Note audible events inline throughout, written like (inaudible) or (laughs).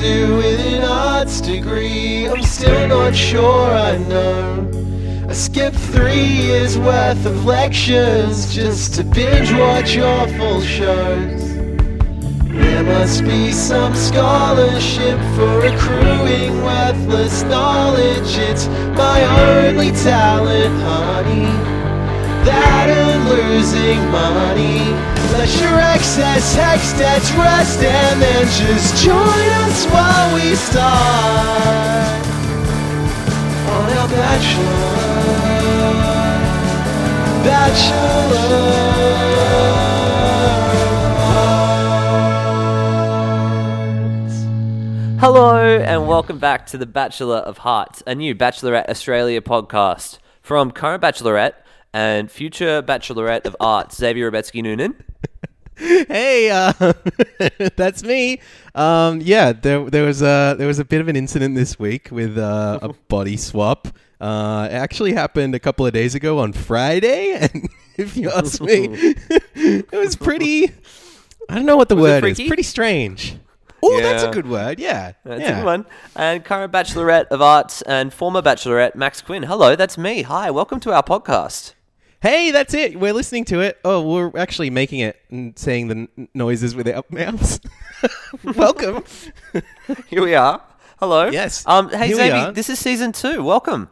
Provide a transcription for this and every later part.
do with an arts degree? I'm still not sure I know. I skipped three years worth of lectures just to binge watch awful shows. There must be some scholarship for accruing worthless knowledge. It's my only talent, honey. That and losing money. Let your excess HECS debts rest and then just join us while we start on our bachelor. Bachelor. Hello and welcome back to the Bachelor of Arts, a new Bachelorette Australia podcast from current Bachelorette and future Bachelorette of Arts, Xavier Rebetsky Noonan. (laughs) hey, uh, (laughs) that's me. Um, yeah, there, there was a there was a bit of an incident this week with uh, a (laughs) body swap. Uh, it actually happened a couple of days ago on Friday, and if you ask me, it was pretty. I don't know what the Was word is. Pretty strange. Oh, that's a good word. Yeah, That's yeah. a good one. And current Bachelorette of Arts and former Bachelorette, Max Quinn. Hello, that's me. Hi, welcome to our podcast. Hey, that's it. We're listening to it. Oh, we're actually making it and saying the n- noises with our mouths. (laughs) Welcome. (laughs) Here we are. Hello. Yes. Um, hey, Here we Xavier, are. this is season two. Welcome.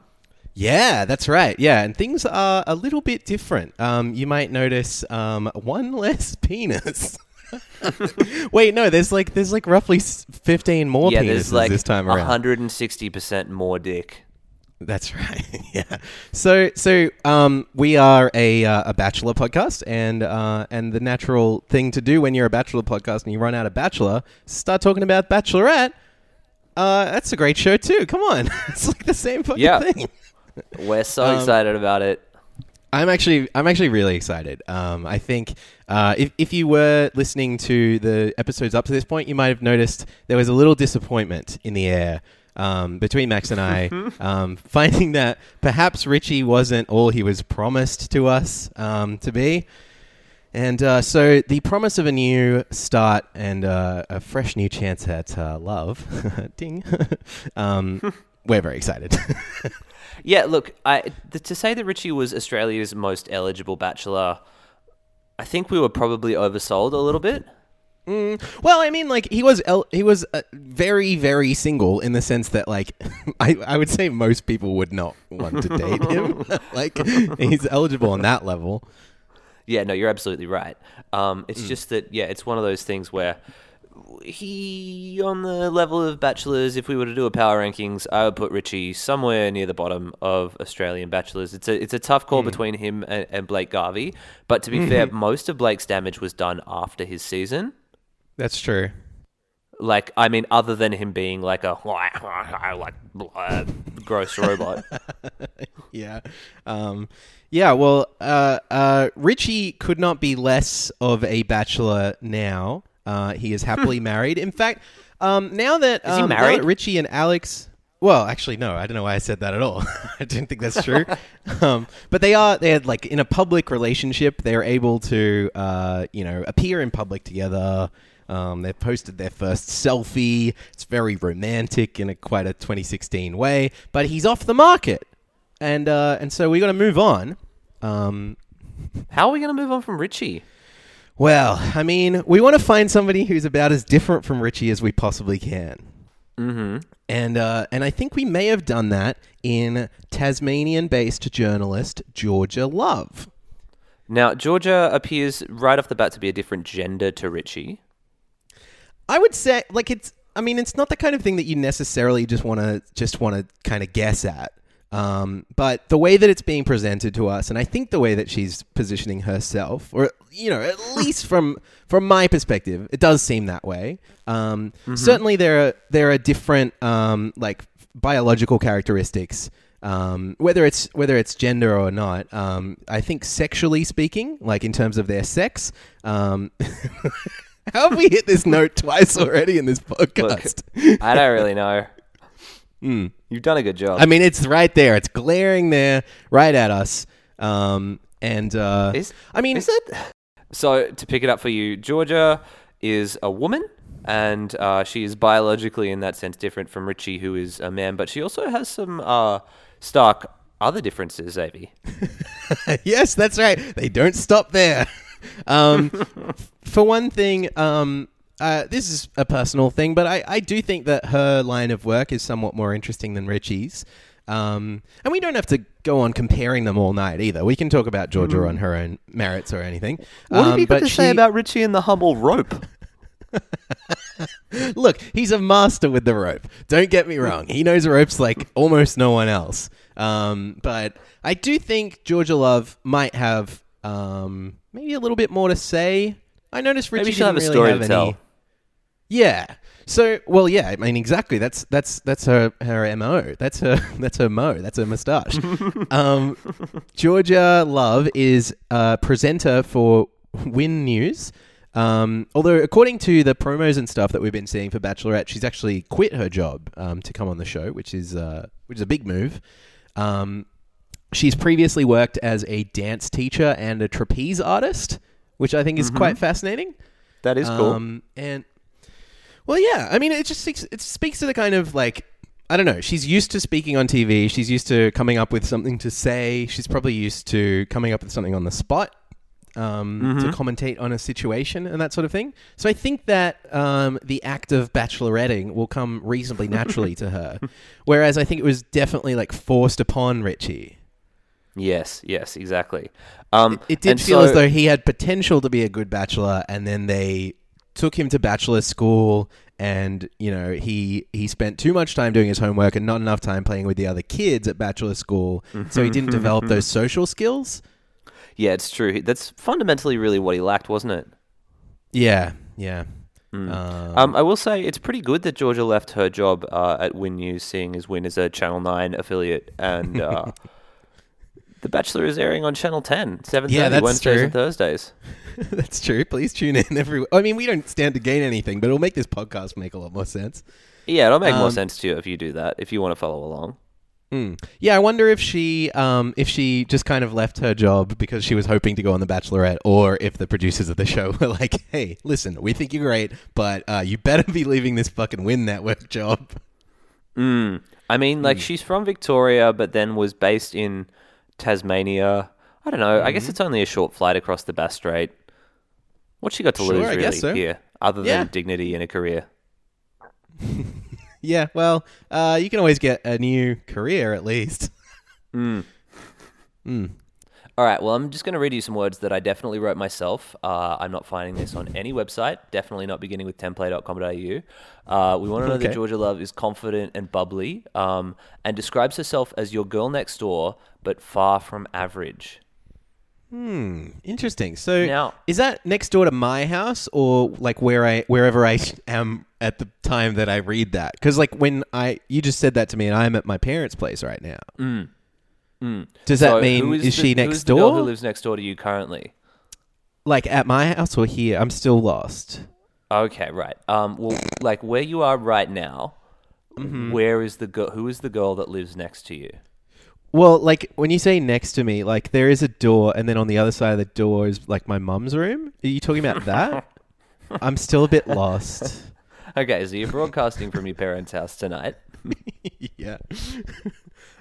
Yeah, that's right. Yeah, and things are a little bit different. Um, you might notice um, one (laughs) less penis. Wait, no, there's like there's like roughly s- fifteen more yeah, penises there's like this time around. 160% more dick. That's (laughs) right. yeah. So so um, we are a uh, a bachelor podcast, and uh, and the natural thing to do when you're a bachelor podcast and you run out of bachelor, start talking about bachelorette. Uh, that's a great show too. Come on, (laughs) it's like the same fucking Yeah. thing. We're so Um, excited about it. I'm actually I'm actually really excited. Um, I think uh, if if you were listening to the episodes up to this point, you might have noticed there was a little disappointment in the air um, between Max and I, (laughs) um, finding that perhaps Richie wasn't all he was promised to us um, to be. And uh, so the promise of a new start and uh, a fresh new chance at uh, love, (laughs) ding, (laughs) um, we're very excited. Yeah, look, I th- to say that Richie was Australia's most eligible bachelor, I think we were probably oversold a little bit. Well, I mean, like he was el- he was uh, very very single in the sense that like (laughs) I I would say most people would not want to date him. (laughs) (laughs) like he's eligible on that level. Yeah, no, you're absolutely right. Um, it's Mm. just that, yeah, it's one of those things where he, on the level of bachelors, if we were to do a power rankings, I would put Richie somewhere near the bottom of Australian bachelors. It's a it's a tough Mm. call between him and, and Blake Garvey, but to be Mm-hmm. fair, most of Blake's damage was done after his season. That's true. Like, I mean, other than him being like a (laughs) like uh, gross robot. (laughs) Yeah. Um, yeah. Well, uh, uh, Richie could not be less of a bachelor now. Uh, he is happily (laughs) married. In fact, um, now that Is he um, now married? that Richie and Alex. Well, actually, no. I don't know why I said that at all. I didn't think that's true. um, but they are. they're like in a public relationship. They are able to, uh, you know, appear in public together. Um, they've posted their first selfie. It's very romantic in a quite a 2016 way. But he's off the market, and uh, and so we got to move on. Um, How are we going to move on from Richie? well, I mean, we want to find somebody who's about as different from Richie as we possibly can. Mm-hmm. And uh, and I think we may have done that in Tasmanian-based journalist Georgia Love. Now, Georgia appears right off the bat to be a different gender to Richie. I would say like it's I mean it's not the kind of thing that you necessarily just want to just want to kind of guess at. Um, but the way that it's being presented to us, and I think the way that she's positioning herself, or you know, at (laughs) least from from my perspective, it does seem that way. Um, Certainly, there are there are different um, like biological characteristics, um, whether it's whether it's gender or not. Um, I think sexually speaking, like in terms of their sex. (laughs) How (laughs) have we hit this note twice already in this Look, podcast? I don't really know. (laughs) Hmm. You've done a good job. I mean, it's right there. It's glaring there, right at us. Um, and uh, Is- I mean, Is it? So to pick it up for you, Georgia is a woman, and uh, she is biologically, in that sense, different from Richie, who is a man. But she also has some uh, stark other differences, Avi. (laughs) yes, that's right. They don't stop there. Um, (laughs) for one thing, um, uh, this is a personal thing, but I, I do think that her line of work is somewhat more interesting than Richie's. Um, and we don't have to go on comparing them all night either. We can talk about Georgia on her own merits or anything. What have Um, you got to say about Richie and the Hummel rope? (laughs) Look, he's a master with the rope. Don't get me wrong. He knows ropes like almost no one else. Um, but I do think Georgia Love might have um, maybe a little bit more to say. I noticed Richie Maybe she'll have a didn't story really to have any- tell. Yeah. So, well, yeah. I mean, exactly. That's that's that's her her mo. That's her (laughs) that's her mo. That's her moustache. (laughs) um, Georgia Love is a presenter for Win News. Um, although, according to the promos and stuff that we've been seeing for Bachelorette, she's actually quit her job um, to come on the show, which is uh, which is a big move. Um, she's previously worked as a dance teacher and a trapeze artist, which I think is quite fascinating. That is cool. Um, and well, yeah, I mean, it just speaks, it speaks to the kind of like I don't know. She's used to speaking on TV. She's used to coming up with something to say. She's probably used to coming up with something on the spot um, to commentate on a situation and that sort of thing. So I think that um, the act of bacheloretting will come reasonably naturally to her, (laughs) whereas I think it was definitely like forced upon Richie. Yes, yes, exactly. Um, It did feel so- as though he had potential to be a good bachelor, and then they took him to bachelor school, and you know he he spent too much time doing his homework and not enough time playing with the other kids at bachelor school, so he didn't develop (laughs) those social skills. Yeah, it's true. That's fundamentally really what he lacked, wasn't it? Yeah, yeah. Hmm. Um, Um, I will say it's pretty good that Georgia left her job uh, at Win News, seeing as Win is a Channel Nine affiliate, and (laughs) uh, The Bachelor is airing on Channel Ten, seven Yeah, thirty that's Wednesdays true. and Thursdays. (laughs) that's true. Please tune in every. I mean, we don't stand to gain anything, but it'll make this podcast make a lot more sense. Yeah, it'll make more Um, sense to you if you do that. If you want to follow along. Mm. Yeah, I wonder if she um, if she just kind of left her job because she was hoping to go on The Bachelorette, or if the producers of the show (laughs) were like, "Hey, listen, we think you're great, but uh, you better be leaving this fucking Win Network job." Mm. I mean, like she's from Victoria, but then was based in Tasmania. I don't know. I Mm-hmm. guess it's only a short flight across the Bass Strait. What's she got to Sure, lose I really so. here, other than Yeah. dignity in a career? (laughs) Yeah, well, uh, you can always get a new career at least. (laughs) All right. Well, I'm just going to read you some words that I definitely wrote myself. Uh, I'm not finding this on any website. Definitely not beginning with tenplay.com.au. Uh, we want to know that Georgia Love is confident and bubbly, um, and describes herself as your girl next door, but far from average. Hmm, interesting. So, Now- is that next door to my house, or like where I wherever I (laughs) am at the time that I read that? Because like when I you just said that to me, and I'm at my parents' place right now. Does that So mean who is, the- she who next is the girl door? Who lives next door to you currently? like at my house or here? I'm still lost. Okay, right. Um, well, like where you are right now, Mm-hmm. where is the girl? Who is the girl that lives next to you? Well, like when you say next to me, like there is a door, and then on the other side of the door is like my mum's room. Are you talking about that? (laughs) I'm still a bit lost. Okay, so you're broadcasting from your parents' house tonight. (laughs) yeah.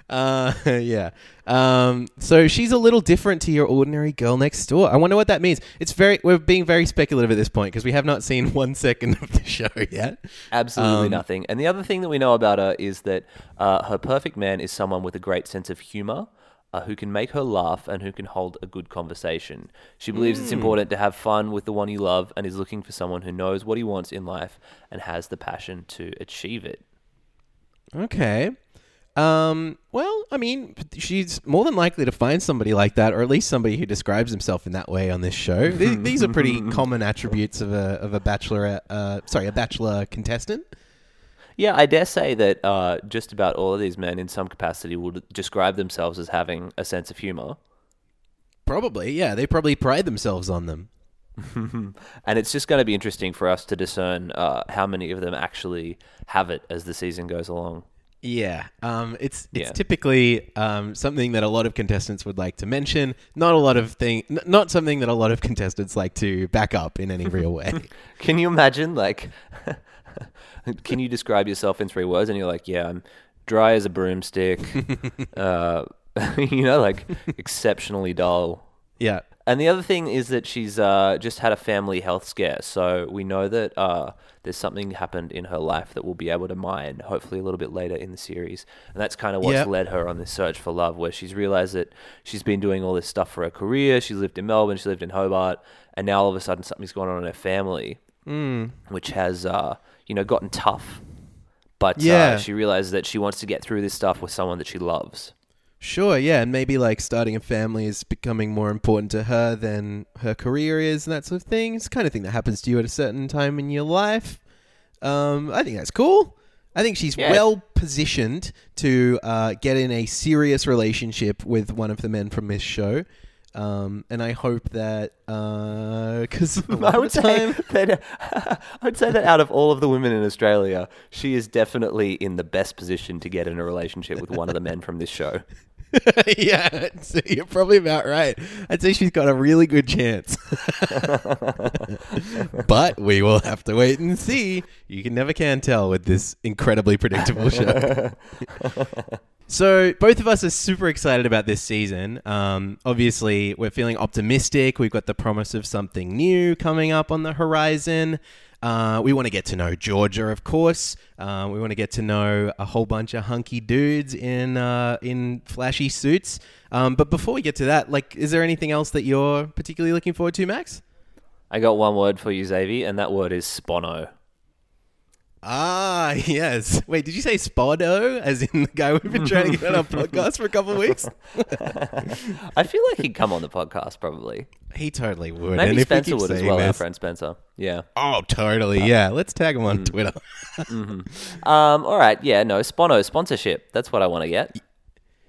Uh, (laughs) yeah. Um, so she's a little different to your ordinary girl next door. I wonder what that means. It's very, we're being very speculative at this point because we have not seen (laughs) one second of the show yet. Absolutely Um, nothing. And the other thing that we know about her is that uh, her perfect man is someone with a great sense of humor. Uh, who can make her laugh and who can hold a good conversation. She believes Hmm. it's important to have fun with the one you love and is looking for someone who knows what he wants in life and has the passion to achieve it. Okay. Um, well, I mean, she's more than likely to find somebody like that, or at least somebody who describes himself in that way on this show. (laughs) Th- These are pretty (laughs) common attributes of a of a bachelor, uh, sorry, a bachelor contestant. Yeah, I dare say that uh, just about all of these men, in some capacity, would describe themselves as having a sense of humor. Probably, yeah. They probably pride themselves on them. (laughs) And it's just going to be interesting for us to discern uh, how many of them actually have it as the season goes along. Yeah, um, it's it's Yeah. typically um, something that a lot of contestants would like to mention. Not a lot of thing, n- not something that a lot of contestants like to back up in any real way. (laughs) Can you imagine, like, (laughs) can you describe yourself in three words? And you're like, yeah, I'm dry as a broomstick, (laughs) uh, you know, like exceptionally dull. yeah, And the other thing is that she's uh, just had a family health scare. So we know that uh, there's something happened in her life that we'll be able to mine, hopefully a little bit later in the series. And that's kind of what's Yeah. led her on this search for love, where she's realized that she's been doing all this stuff for her career. She's lived in Melbourne, she lived in Hobart, and now all of a sudden something's going on in her family, Mm. which has, uh, you know, gotten tough. But Yeah. uh, she realizes that she wants to get through this stuff with someone that she loves. Sure, yeah, and maybe like starting a family is becoming more important to her than her career is, and that sort of thing. It's the kind of thing that happens to you at a certain time in your life. Um, I think that's cool. I think she's Yeah. well positioned to uh, get in a serious relationship with one of the men from this show. Um, and I hope that because (laughs) I would say (laughs) that (laughs) I would say that out of all of the women in Australia, she is definitely in the best position to get in a relationship with one of the men from this show. (laughs) yeah, so you're probably about right. I'd say she's got a really good chance. (laughs) but we will have to wait and see. You can never can tell with this incredibly predictable show. (laughs) so both of us are super excited about this season. Um, obviously, we're feeling optimistic. We've got the promise of something new coming up on the horizon. Uh, we want to get to know Georgia, of course. Uh, we want to get to know a whole bunch of hunky dudes in uh, in flashy suits. Um, but before we get to that, like, is there anything else that you're particularly looking forward to, Max? I got one word for you, Xavier, and that word is spono. Ah, (laughs) yes. Wait, did you say Spodo? As in the guy we've been trying to get on our (laughs) podcast for a couple of weeks? (laughs) I feel like he'd come on the podcast probably. He totally would. Maybe and Spencer would as well, our friend Spencer. Yeah. Oh, totally. Yeah. Let's tag him on Twitter. Um. All right. Yeah. No. Spono sponsorship. That's what I want to get.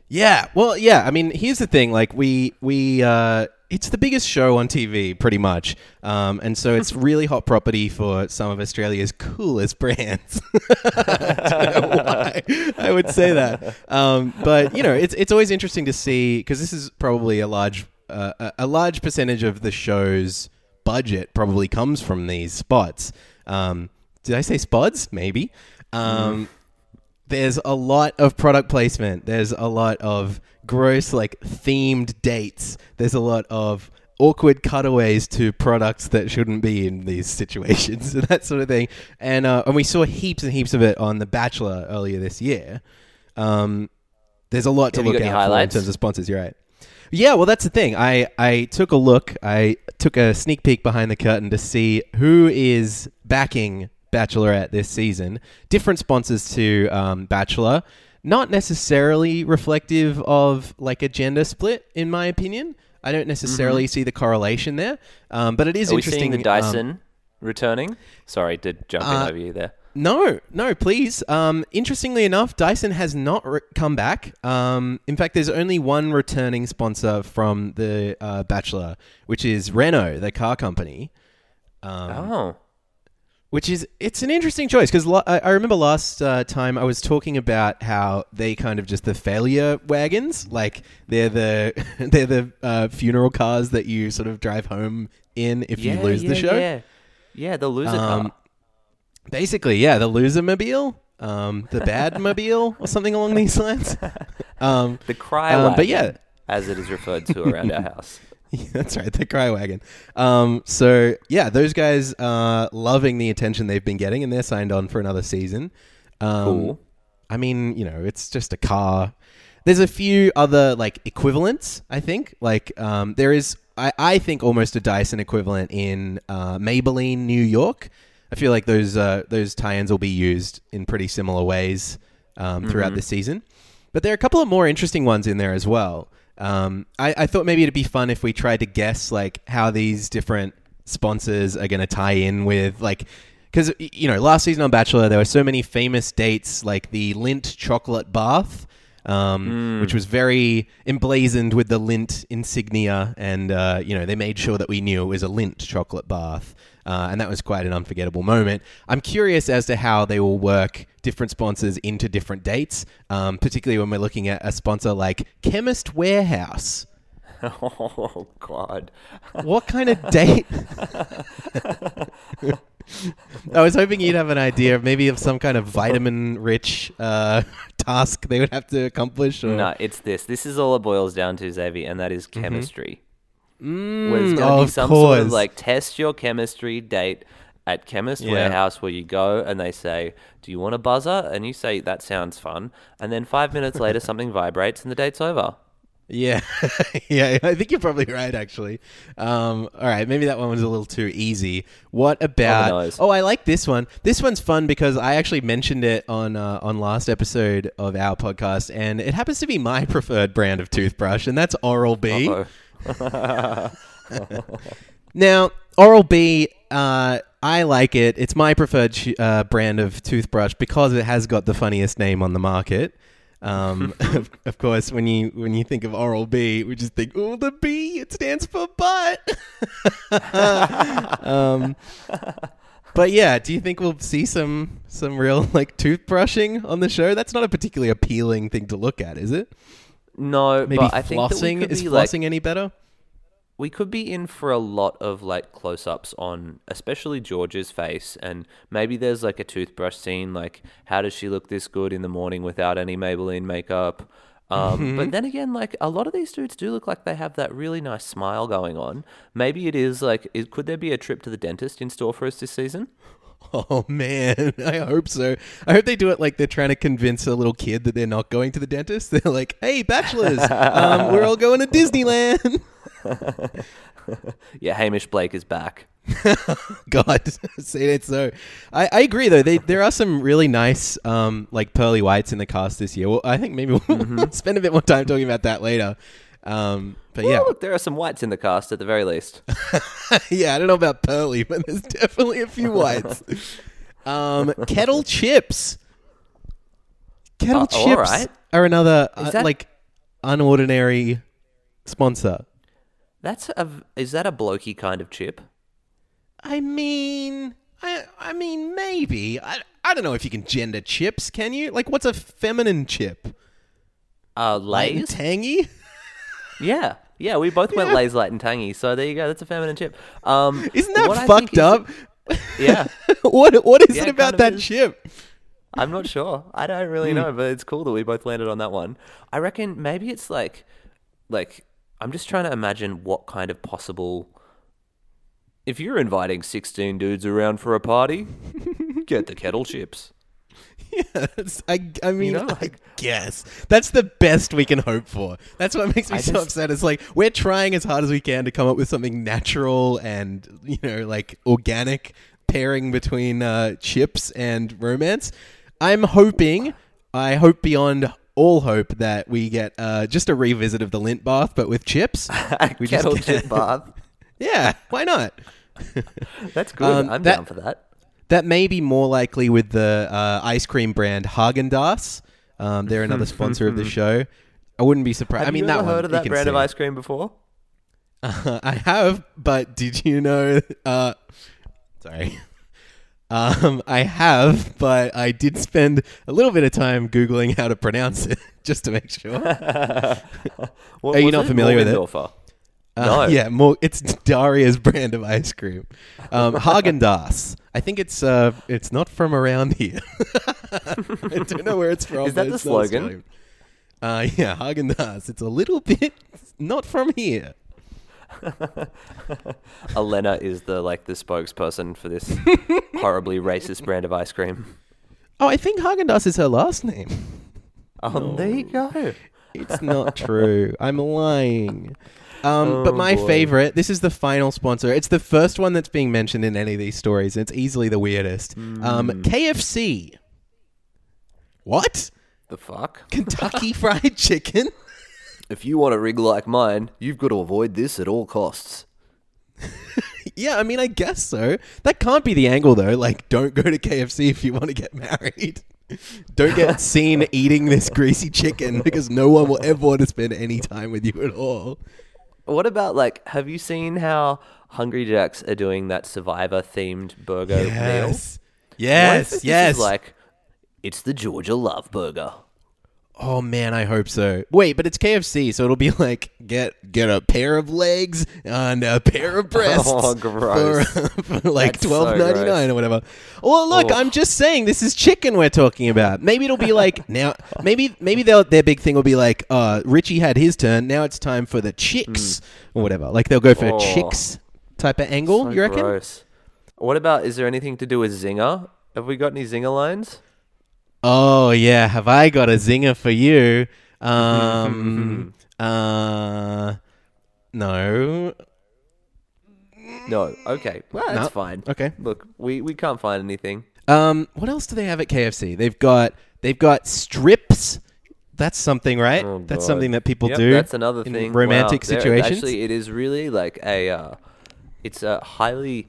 Yeah. Well, yeah. I mean, here's the thing. Like, we we uh, it's the biggest show on TV, pretty much, um, and so it's (laughs) really hot property for some of Australia's coolest brands. (laughs) I don't know why I would say that, um, but you know, it's it's always interesting to see because this is probably a large uh, a- large percentage of the show's budget probably comes from these spots. Um, did I say spots? Maybe. Um, there's a lot of product placement. There's a lot of gross, like themed dates. There's a lot of awkward cutaways to products that shouldn't be in these (laughs) situations and (laughs) that sort of thing. And uh, and we saw heaps and heaps of it on The Bachelor earlier this year. Um, there's a lot to Have look out for in terms of sponsors. You're right. Yeah, well, that's the thing. I, I took a look. I took a sneak peek behind the curtain to see who is backing Bachelorette this season. Different sponsors to um, Bachelor. Not necessarily reflective of like a gender split, in my opinion. I don't necessarily see the correlation there, um, but it is Mm-hmm. Are we interesting. seeing the um, Dyson returning? Sorry did jump in Uh, over you there. no, no, please. Um, interestingly enough, Dyson has not re- come back. Um, in fact, there's only one returning sponsor from the uh, Bachelor, which is Renault, the car company. Um, oh. Which is it's an interesting choice because I, remember last uh, time I was talking about how they kind of just the failure wagons, like they're the (laughs) they're the uh, funeral cars that you sort of drive home in if you lose yeah, the show. Yeah. Yeah, the loser Um, car. Basically, yeah, the loser mobile, um, the bad (laughs) mobile, or something along these lines. (laughs) Um, The cry um, but yeah. as it is referred to around our house. Yeah, (laughs) that's right, the cry wagon. Um, so yeah, those guys are loving the attention they've been getting, and they're signed on for another season. Um, Cool. I mean, you know, it's just a car. There's a few other like equivalents. I think like um, there is. I, I think almost a Dyson equivalent in uh, Maybelline, New York. I feel like those uh, those tie-ins will be used in pretty similar ways um, throughout the season. But there are a couple of more interesting ones in there as well. Um, I, I thought maybe it'd be fun if we tried to guess like how these different sponsors are going to tie in with like because you know last season on Bachelor there were so many famous dates like the Lindt chocolate bath. Um, Which was very emblazoned with the Lindt insignia, and uh, you know they made sure that we knew it was a Lindt chocolate bath. Uh, and that was quite an unforgettable moment. I'm curious as to how they will work different sponsors into different dates, um, particularly when we're looking at a sponsor like Chemist Warehouse. (laughs) Oh God! What kind of date? (laughs) I was hoping you'd have an idea, of maybe of some kind of vitamin-rich uh, (laughs) task they would have to accomplish. Or... No, it's this. This is all it boils down to, Xavier, and that is chemistry. Mm, Where going to oh, be some course. sort of like test your chemistry date at Chemist Yeah. Warehouse where you go and they say, "Do you want a buzzer?" and you say, "That sounds fun," and then five minutes (laughs) later something vibrates and the date's over. Yeah, (laughs) yeah, I think you're probably right. Actually, um, all right, maybe that one was a little too easy. What about? Oh, I like this one. This one's fun because I actually mentioned it on uh, on last episode of our podcast, and it happens to be my preferred brand of toothbrush, and that's Oral B. Uh-oh. (laughs) Now, Oral B, uh, I like it. It's my preferred sh- uh, brand of toothbrush because it has got the funniest name on the market. Um, (laughs) (laughs) of, of course, when you when you think of Oral B, we just think, oh, the B. It stands for butt. um, but yeah, do you think we'll see some some real like toothbrushing on the show? That's not a particularly appealing thing to look at, is it? No, Maybe but I think that we flossing could is be, like, flossing any better? we could be in for a lot of like close-ups on especially George's face and maybe there's like a toothbrush scene like how does she look this good in the morning without any Maybelline makeup um, Mm-hmm. but (laughs) then again like a lot of these dudes do look like they have that really nice smile going on maybe it is like it, could there be a trip to the dentist in store for us this season (laughs) Oh man, (laughs) I hope so. I hope they do it like they're trying to convince a little kid that they're not going to the dentist. (laughs) They're like, "Hey, bachelors, um, we're all going to Disneyland." yeah Hamish Blake is back God, say it so. I, I agree though. They, there are some really nice, um, like pearly whites in the cast this year. Well, I think maybe we'll Mm-hmm. spend a bit more time talking about that later. Um, but yeah, look there are some whites in the cast at the very least (laughs) yeah, I don't know about pearly, but there's definitely a few whites. (laughs) um, kettle chips. Kettle Uh, chips right. are another uh, that- like unordinary sponsor. that's a is that a blokey kind of chip I mean, I I mean maybe. I I don't know if you can gender chips. Can you? Like, what's a feminine chip? uh Light and tangy. (laughs) Yeah, yeah, we both went Yeah. Lay's light and tangy. So there you go. That's a feminine chip. Um, Isn't that fucked think is- up? (laughs) Yeah, (laughs) what what is Yeah, it about that is. chip? I'm not sure. I don't Hmm. really know, but it's cool that we both landed on that one. I reckon maybe it's like, like I'm just trying to imagine what kind of possible. If you're inviting 16 dudes around for a party, get the kettle chips. (laughs) Yes, I, I mean, know, I guess that's the best we can hope for. That's what makes me I so just- upset. It's like we're trying as hard as we can to come up with something natural and you know, like organic pairing between uh, chips and romance. I'm hoping, I hope beyond all hope that we get uh, just a revisit of the Lindt bath, but with chips. (laughs) We just kettle get- chip bath. (laughs) Yeah, why not? That's good. Um, I'm that- down for that. That may be more likely with the uh, ice cream brand Haagen Dazs. Um, they're another (laughs) sponsor of the show. I wouldn't be surprised. Have I mean, you that ever one, heard of you that can brand of see. ice cream before? (laughs) I have, but did you know? Uh, sorry. (laughs) Um, I have, but I did spend a little bit of time googling how to pronounce it just to make sure. What Are you was not familiar with it? Morgendorffer? Uh, No. (laughs) Yeah, more. It's (laughs) Daria's brand of ice cream, um, (laughs) Haagen Dazs. I think it's uh, it's not from around here. I don't know where it's from. Is that the slogan? Uh, yeah, Haagen Dazs. It's a little bit not from here. Elena is the like the spokesperson for this horribly racist brand of ice cream. Oh, I think Haagen Dazs is her last name. Oh, there you go. It's not true. I'm lying. Um, but Oh, my boy. favorite, this is the final sponsor. It's the first one that's being mentioned in any of these stories. And it's easily the weirdest. Hmm. Um, KFC. What? The fuck? (laughs) Kentucky Fried Chicken? If you want a rig like mine, you've got to avoid this at all costs. (laughs) Yeah, I mean, I guess so. That can't be the angle, though. Like, don't go to KFC if you want to get married. (laughs) Don't get seen eating this greasy chicken because no one will ever want to spend any time with you at all. What about like? Have you seen how Hungry Jacks are doing that Survivor themed burger meal. Yes. If Yes. Yes. Like, it's the Georgia Love Burger. Oh man, I hope so. Wait, but it's KFC, so it'll be (laughs) like get get a pair of legs and a pair of (laughs) breasts Oh, for, (laughs) for like twelve ninety nine or whatever. Well, look, Oh. I'm just saying this is chicken we're talking about. Maybe it'll be like now. Maybe maybe they'll, their big thing will be like, uh, Richie had his turn. Now it's time for the chicks or whatever. Like they'll go for. Oh. a chicks type of angle. So you reckon? Gross. What about? Is there anything to do with Zinger? Have we got any Zinger lines? Oh yeah, have I got a zinger for you? Um, uh, no. No. Okay. Well, that's No. fine. Okay. Look, we, we can't find anything. Um, what else do they have at KFC? They've got they've got strips. That's something, right? Oh, That's God. something that people Yep, do. That's another in thing. romantic Wow, there- situations. Actually, it is really like a. Uh, it's a highly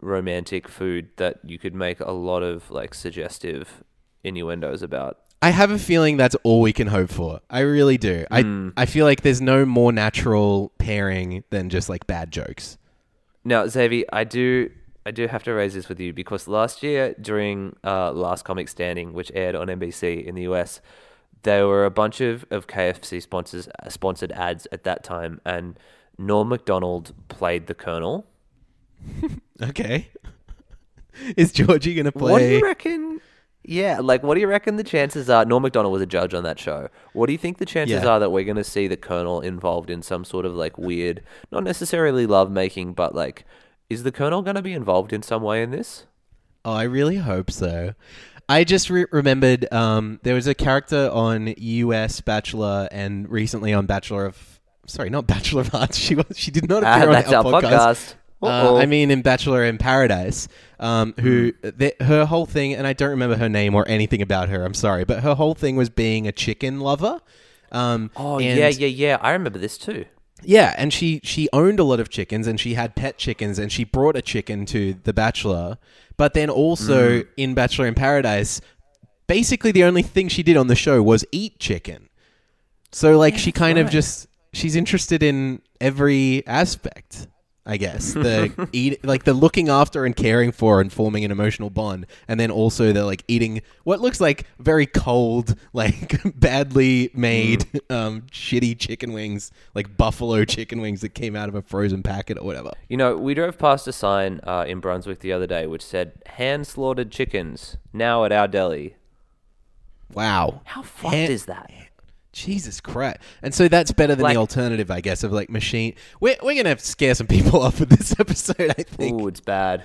unromantic food that you could make a lot of like suggestive innuendos about. I have a feeling that's all we can hope for. I really do. Hmm. I I feel like there's no more natural pairing than just like bad jokes. Now, Xavier, I do I do have to raise this with you because last year during uh, Last Comic Standing, which aired on NBC in the US, there were a bunch of, of KFC sponsors uh, sponsored ads at that time, and Norm Macdonald played the Colonel. Okay. (laughs) Is Georgie gonna play? What do you reckon? Yeah, like what do you reckon the chances are? Norm Macdonald was a judge on that show. What do you think the chances Yeah. are that we're going to see the Colonel involved in some sort of like weird, not necessarily love making, but like, is the Colonel going to be involved in some way in this? Oh, I really hope so. I just re- remembered um, there was a character on US Bachelor and recently on Bachelor of sorry, not Bachelor of Arts. (laughs) She was she did not Ah, appear on that's our podcast. Uh, I mean, in Bachelor in Paradise, um, who Hmm. th- her whole thing, and I don't remember her name or anything about her. I'm sorry, but her whole thing was being a chicken lover. Um, Oh and- yeah, yeah, yeah. I remember this too. yeah, and she she owned a lot of chickens and she had pet chickens and she brought a chicken to The Bachelor. But then also Mm. in Bachelor in Paradise, basically the only thing she did on the show was eat chicken. So like she kind of just she's interested in every aspect. I guess the (laughs) eat like the looking after and caring for and forming an emotional bond, and then also the like eating what looks like very cold, (laughs) like badly made, Mm. um, shitty chicken wings, like buffalo chicken wings that came out of a frozen packet or whatever. You know, we drove past a sign uh, in Brunswick the other day which said "hand slaughtered chickens now at our deli." Wow, How fucked Hand- is that? Jesus Christ! And so that's better than Like- the alternative, I guess, of like machine. We're we're gonna scare some people (laughs) off with this episode. I think. Ooh, it's bad.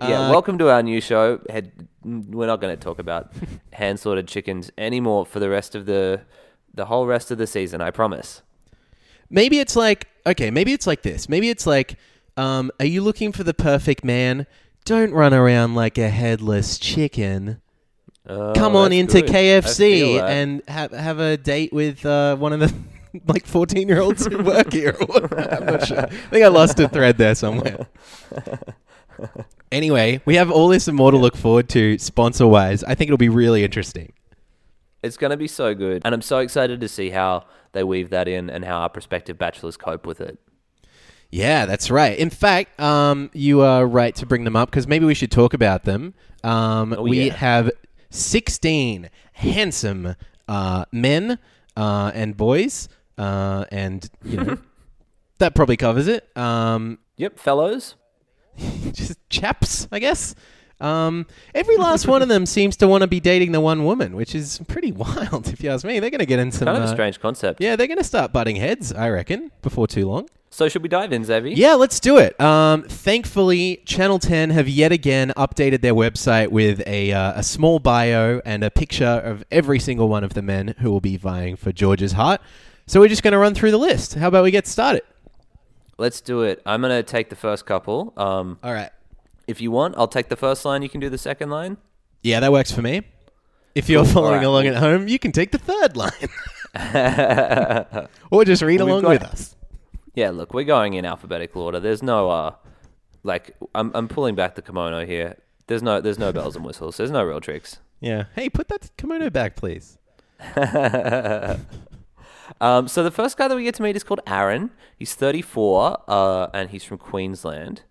Yeah, Uh, welcome to our new show. Head, we're not going to talk about (laughs) hand slaughtered chickens anymore for the rest of the the whole rest of the season. I promise. Maybe it's like okay, maybe it's like this. Maybe it's like, um, are you looking for the perfect man? Don't run around like a headless chicken. Oh, Come on into good. KFC and have have a date with uh, one of the (laughs) like fourteen year olds who work (laughs) here. I'm not sure. I think I lost a thread there somewhere. Anyway, we have all this and more to look forward to sponsor wise. I think it'll be really interesting. It's going to be so good, and I'm so excited to see how they weave that in and how our prospective bachelors cope with it. Yeah, that's right. In fact, um, you are right to bring them up because maybe we should talk about them. Um, Oh, we yeah. have 16 handsome uh, men uh, and boys, uh, and you know (laughs) that probably covers it. Um, Yep, fellows. (laughs) just chaps, I guess. Um, every last one of them (laughs) seems to want to be dating the one woman, which is pretty wild, if you ask me. They're going to get into some. Kind of a uh, strange concept. yeah, they're going to start butting heads, I reckon, before too long. So should we dive in, Xavier? Yeah, let's do it. Um, thankfully, Channel 10 have yet again updated their website with a, uh, a small bio and a picture of every single one of the men who will be vying for George's heart. So we're just going to run through the list. How about we get started? Let's do it. I'm going to take the first couple. Um, All right. if you want, I'll take the first line. You can do the second line. Yeah, that works for me. If you're Cool. following right. along at home, you can take the third line. (laughs) (laughs) or just read We've along got- with us. Yeah, look, we're going in alphabetical order. There's no uh like I'm I'm pulling back the kimono here. There's no there's no bells and whistles. There's no real tricks. Yeah. Hey, put that kimono back, please. (laughs) Um, so the first guy that we get to meet is called Aaron. He's 34, uh, and he's from Queensland.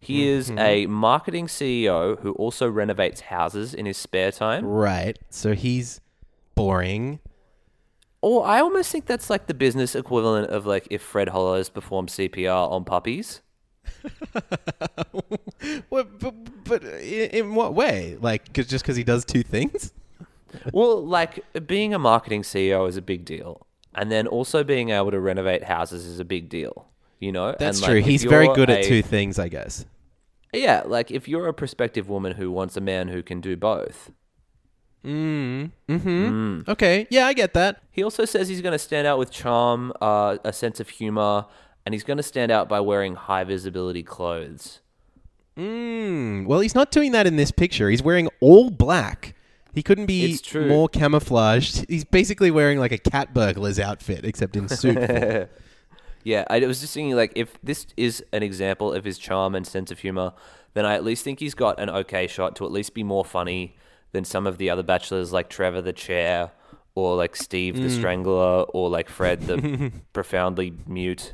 He is a marketing CEO who also renovates houses in his spare time. Right. So he's boring. Or I almost think that's like the business equivalent of like if Fred Hollows performed CPR on puppies. (laughs) What, but, but in, what way? Like, cause, just because he does two things? (laughs) well, like being a marketing CEO is a big deal, and then also being able to renovate houses is a big deal. You know, That's And, like, true. He's very good at two things, I guess. Yeah, like if you're a prospective woman who wants a man who can do both. Mm. Hmm. Okay. Yeah, I get that. He also says he's going to stand out with charm, uh, a sense of humor, and he's going to stand out by wearing high visibility clothes. Mm. Well, he's not doing that in this picture. He's wearing all black. He couldn't be more camouflaged. He's basically wearing like a cat burglar's outfit, except in suit. (laughs) Yeah, I was just thinking like if this is an example of his charm and sense of humor, then I at least think he's got an okay shot to at least be more funny than some of the other bachelors like Trevor the Chair or like Steve the Strangler or like Fred the (laughs) profoundly mute.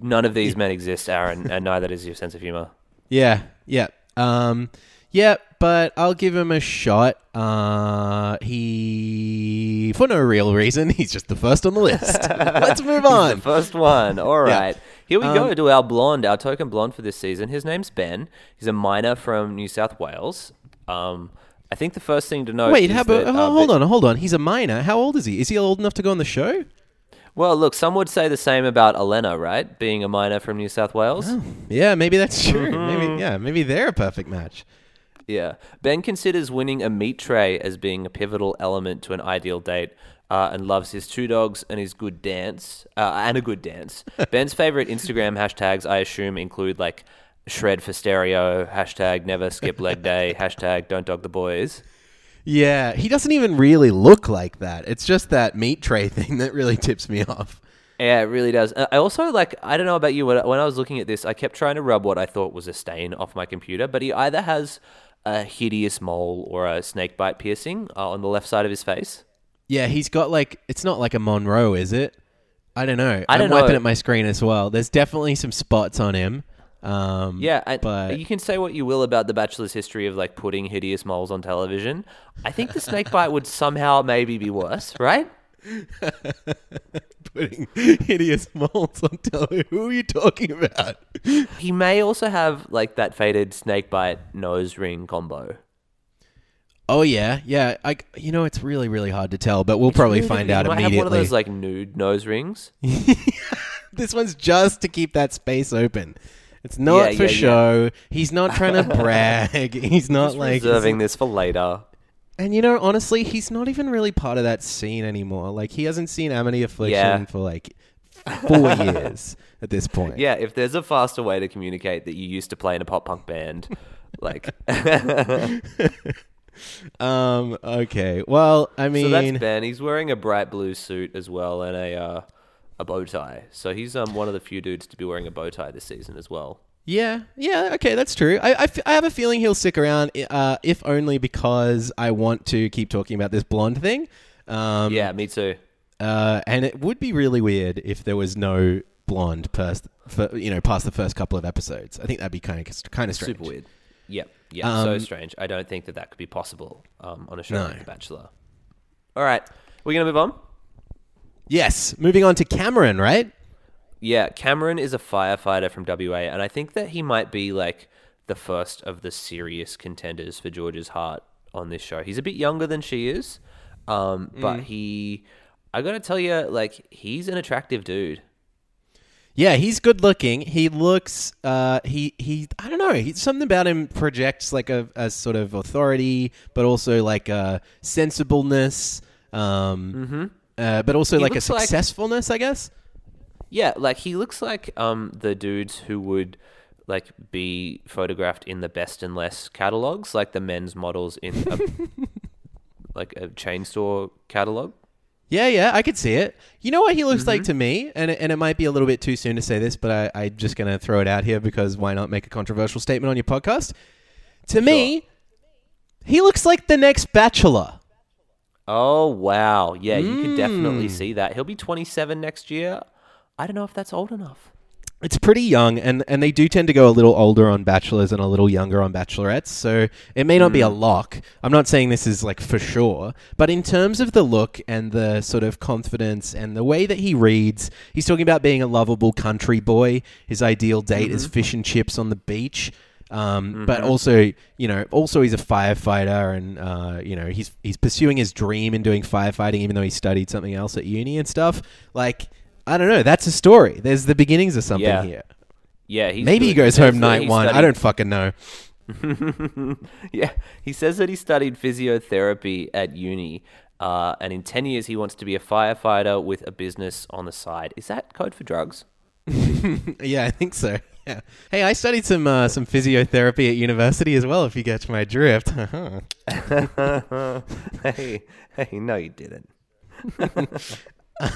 None of these men exist, Aaron, and neither does your sense of humor. Yeah, yeah, um, yeah. But I'll give him a shot. Uh, he, for no real reason, (laughs) he's just the first on the list. (laughs) Let's move The on. first one. All right. Yeah. Here we Um, go to our blonde, our token blonde for this season. His name's Ben. He's a miner from New South Wales. Um, I think the first thing to know. Wait, is how about? that, oh, uh, hold on, hold on. He's a minor. How old is he? Is he old enough to go on the show? Well, look, some would say the same about Elena, right? Being a miner from New South Wales. Yeah, maybe that's true. Mm-hmm. Maybe yeah, maybe they're a perfect match. Yeah. Ben considers winning a meat tray as being a pivotal element to an ideal date. Uh, and loves his two dogs and his good dance uh, and a good dance. (laughs) Ben's favorite Instagram hashtags, I assume, include like shred for stereo, hashtag never skip leg day, (laughs) hashtag don't dog the boys. Yeah, he doesn't even really look like that. It's just that meat tray (laughs) thing that really tips me off. Yeah, it really does. Uh, I also like. I don't know about you. When when I was looking at this, I kept trying to rub what I thought was a stain off my computer. But he either has a hideous mole or a snake bite piercing uh, on the left side of his face. Yeah, he's got like it's not like a Monroe, is it? I don't know. I don't am wiping at my screen as well. There's definitely some spots on him. Um, Yeah, and but you can say what you will about the Bachelor's history of like putting hideous moles on television. I think the snake bite would somehow maybe be worse, right? (laughs) putting hideous moles on television. Who are you talking about? He may also have like that faded snake bite nose ring combo. Oh yeah, yeah. I you know it's really really hard to tell, but we'll probably Really, find out might immediately. Have one of those like nude nose rings. (laughs) this one's just to keep that space open. It's not Yeah, for yeah, yeah. show. He's not (laughs) trying to brag. (laughs) He's not like reserving this for later. And you know, honestly, he's not even really part of that scene anymore. Like he hasn't seen Amity Affliction Yeah. for like four (laughs) years at this point. Yeah, if there's a faster way to communicate that you used to play in a pop punk band, like Um. Okay. Well, I mean, so that's Ben. He's wearing a bright blue suit as well and a uh, a bow tie. So he's um one of the few dudes to be wearing a bow tie this season as well. yeah, yeah. Okay, that's true. I, I, f- I have a feeling he'll stick around, uh, if only because I want to keep talking about this blonde thing. Um, yeah, me too. Uh, and it would be really weird if there was no blonde past, for, you know, past the first couple of episodes. I think that'd be kind of kind of strange. Super weird. Yep. Yeah. so Um, strange. I don't think that that could be possible um, on a show No. like The Bachelor. All right, we're gonna move on. Yes. Moving on to Cameron, right? Yeah, Cameron is a firefighter from WA, and I think that he might be like the first of the serious contenders for George's heart on this show. He's a bit younger than she is, um, but he, I gotta tell you, like he's an attractive dude. Yeah, he's good looking. He looks uh he he I don't know, he, something about him projects like a, a sort of authority, but also like a sensibleness, um uh, but also He like a like- successfulness, I guess. Yeah, like he looks like um the dudes who would like be photographed in the best and less catalogs, like the men's models in a, (laughs) like a chain store catalog. Yeah, yeah, I could see it. You know what he looks Mm-hmm. like to me, and it, and it might be a little bit too soon to say this, but I, I'm just gonna throw it out here because why not make a controversial statement on your podcast? To me, he looks like the next Bachelor. Oh wow, yeah, you Hmm. definitely see that. He'll be 27 next year. I don't know if that's old enough. It's pretty young, and, and they do tend to go a little older on bachelors and a little younger on bachelorettes, so it may not be a lock. I'm not saying this is like for sure, but in terms of the look and the sort of confidence and the way that he reads, he's talking about being a lovable country boy. His ideal date is fish and chips on the beach. Um, But also, you know, also he's a firefighter, and uh, you know, he's he's pursuing his dream in doing firefighting, even though he studied something else at uni and stuff. Like, I don't know. That's a story. There's the beginnings of something Yeah. here. Yeah, he's Maybe he goes home night one. I don't fucking know. (laughs) yeah, he says that he studied physiotherapy at uni, uh, and in 10 years he wants to be a firefighter with a business on the side. Is that code for drugs? (laughs) Yeah, I think so. Yeah. Hey, I studied some uh, some physiotherapy at university as well. If you catch my drift. (laughs) (laughs) hey, hey, no, you didn't. (laughs)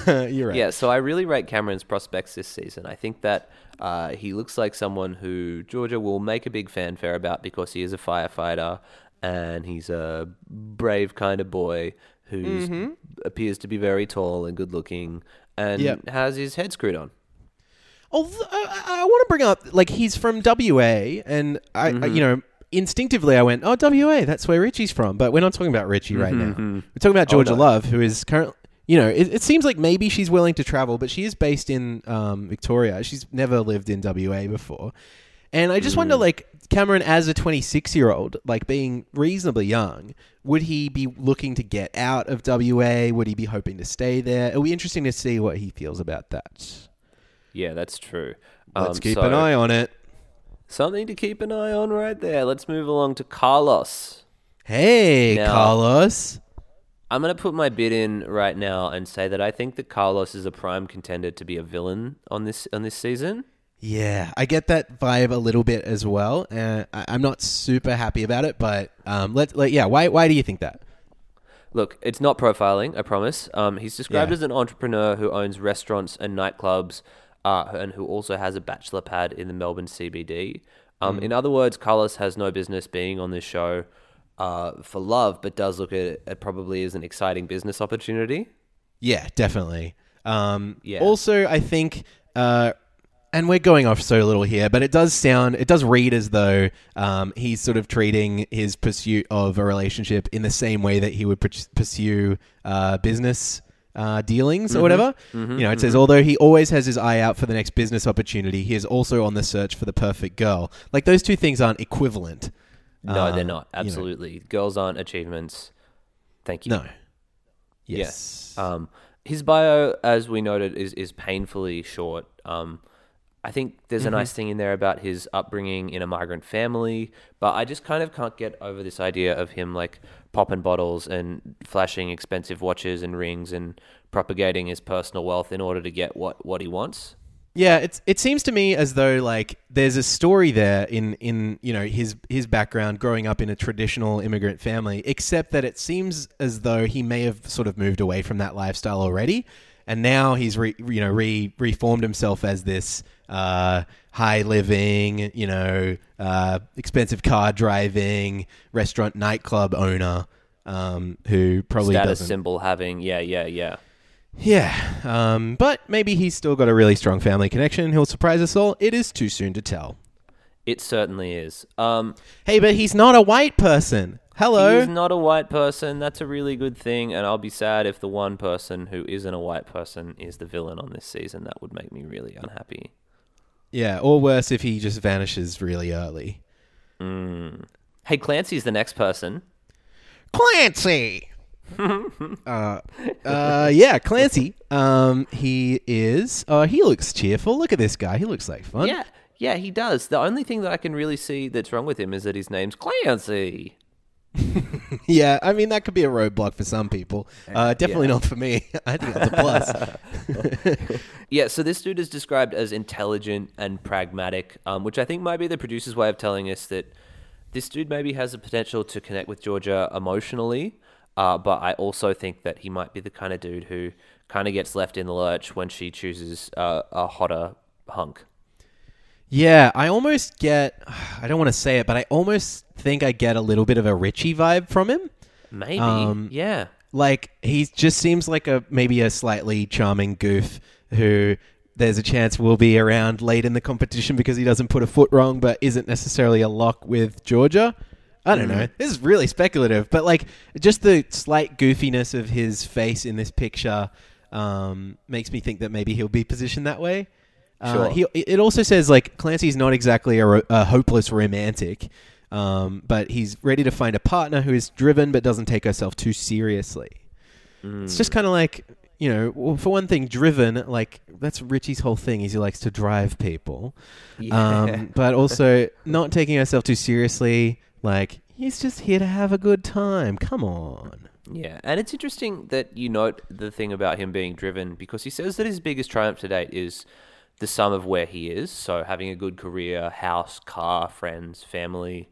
You're right. Yeah, so I really rate Cameron's prospects this season. I think that uh, he looks like someone who Georgia will make a big fanfare about because he is a firefighter and he's a brave kind of boy who appears to be very tall and good looking and Yep. has his head screwed on. Although, I, I want to bring up like he's from WA, and I, I- mm-hmm. you know, instinctively I went, "Oh, WA, that's where Richie's from." But we're not talking about Richie right now. Mm-hmm. We're talking about oh, Georgia no. Love, who is currently. You know, it, it seems like maybe she's willing to travel, but she is based in um, Victoria. She's never lived in WA before, and I just wonder, mm. like Cameron, as a 26 year old, like being reasonably young, would he be looking to get out of WA? Would he be hoping to stay there? It'll be interesting to see what he feels about that. Yeah, that's true. Let's Um, keep so- an eye on it. Something to keep an eye on right there. Let's move along to Carlos. Hey, Now- Carlos. I'm going to put my bid in right now and say that I think that Carlos is a prime contender to be a villain on this on this season. Yeah, I get that vibe a little bit as well. Uh, I, I'm not super happy about it, but um, let, let yeah. Why why do you think that? Look, it's not profiling, I promise. Um, he's described Yeah. as an entrepreneur who owns restaurants and nightclubs, uh, and who also has a bachelor pad in the Melbourne CBD. Um, Mm. In other words, Carlos has no business being on this show uh, for love, but does look at it, it probably as an exciting business opportunity. Yeah, definitely. Um, Yeah. Also, I think, uh, and we're going off so little here, but it does sound, it does read as though um, he's sort of treating his pursuit of a relationship in the same way that he would pur- pursue uh, business. Uh, dealings or whatever. you know, it says, although he always has his eye out for the next business opportunity, he is also on the search for the perfect girl. Like those two things aren't equivalent. No, Uh, they're not. you know. Absolutely. Girls aren't achievements. Thank you. No. Yes. Um, his bio, as we noted, is is painfully short. Um, I think there's Mm-hmm. a nice thing in there about his upbringing in a migrant family, but I just kind of can't get over this idea of him like popping bottles and flashing expensive watches and rings and propagating his personal wealth in order to get what what he wants. Yeah, it's it seems to me as though like there's a story there in in you know his his background growing up in a traditional immigrant family, except that it seems as though he may have sort of moved away from that lifestyle already, and now he's re, you know re reformed himself as this uh, high living, you know, uh, expensive car driving, restaurant nightclub owner. Um, who probably Status doesn't symbol having, yeah, yeah, yeah. yeah, um, but maybe he's still got a really strong family connection. He'll surprise us all. It is too soon to tell. It certainly is. Um, Hey, but he's not a white person. Hello. He's not a white person. That's a really good thing, and I'll be sad if the one person who isn't a white person is the villain on this season. That would make me really unhappy. yeah, or worse if he just vanishes really early. Hey, Clancy's the next person. Clancy. (laughs) uh, uh, yeah, Clancy. Um, he is. Uh, he looks cheerful. Look at this guy. He looks like fun. Yeah, yeah, he does. The only thing that I can really see that's wrong with him is that his name's Clancy. (laughs) Yeah, I mean that could be a roadblock for some people. Uh, definitely Yeah. not for me. (laughs) I think that's a plus. (laughs) Yeah, so this dude is described as intelligent and pragmatic, um, which I think might be the producer's way of telling us that this dude maybe has the potential to connect with Georgia emotionally. Uh, but I also think that he might be the kind of dude who kind of gets left in the lurch when she chooses uh, a hotter hunk. Yeah, I almost get. (sighs) I don't want to say it, but I almost think I get a little bit of a Richie vibe from him. Maybe, Um, yeah. like he just seems like a maybe a slightly charming goof who there's a chance will be around late in the competition because he doesn't put a foot wrong, but isn't necessarily a lock with Georgia. I don't know. This is really speculative, but like just the slight goofiness of his face in this picture um, makes me think that maybe he'll be positioned that way. Uh, Sure. he, it also says like Clancy's not exactly a, ro- a hopeless romantic, um, but he's ready to find a partner who is driven but doesn't take herself too seriously. It's just kind of like you know, well, for one thing, driven like that's Richie's whole thing is he likes to drive people, Yeah. um, (laughs) but also not taking herself too seriously. Like he's just here to have a good time. Come on. Yeah, and it's interesting that you note the thing about him being driven because he says that his biggest triumph to date is the sum of where he is. So having a good career, house, car, friends, family.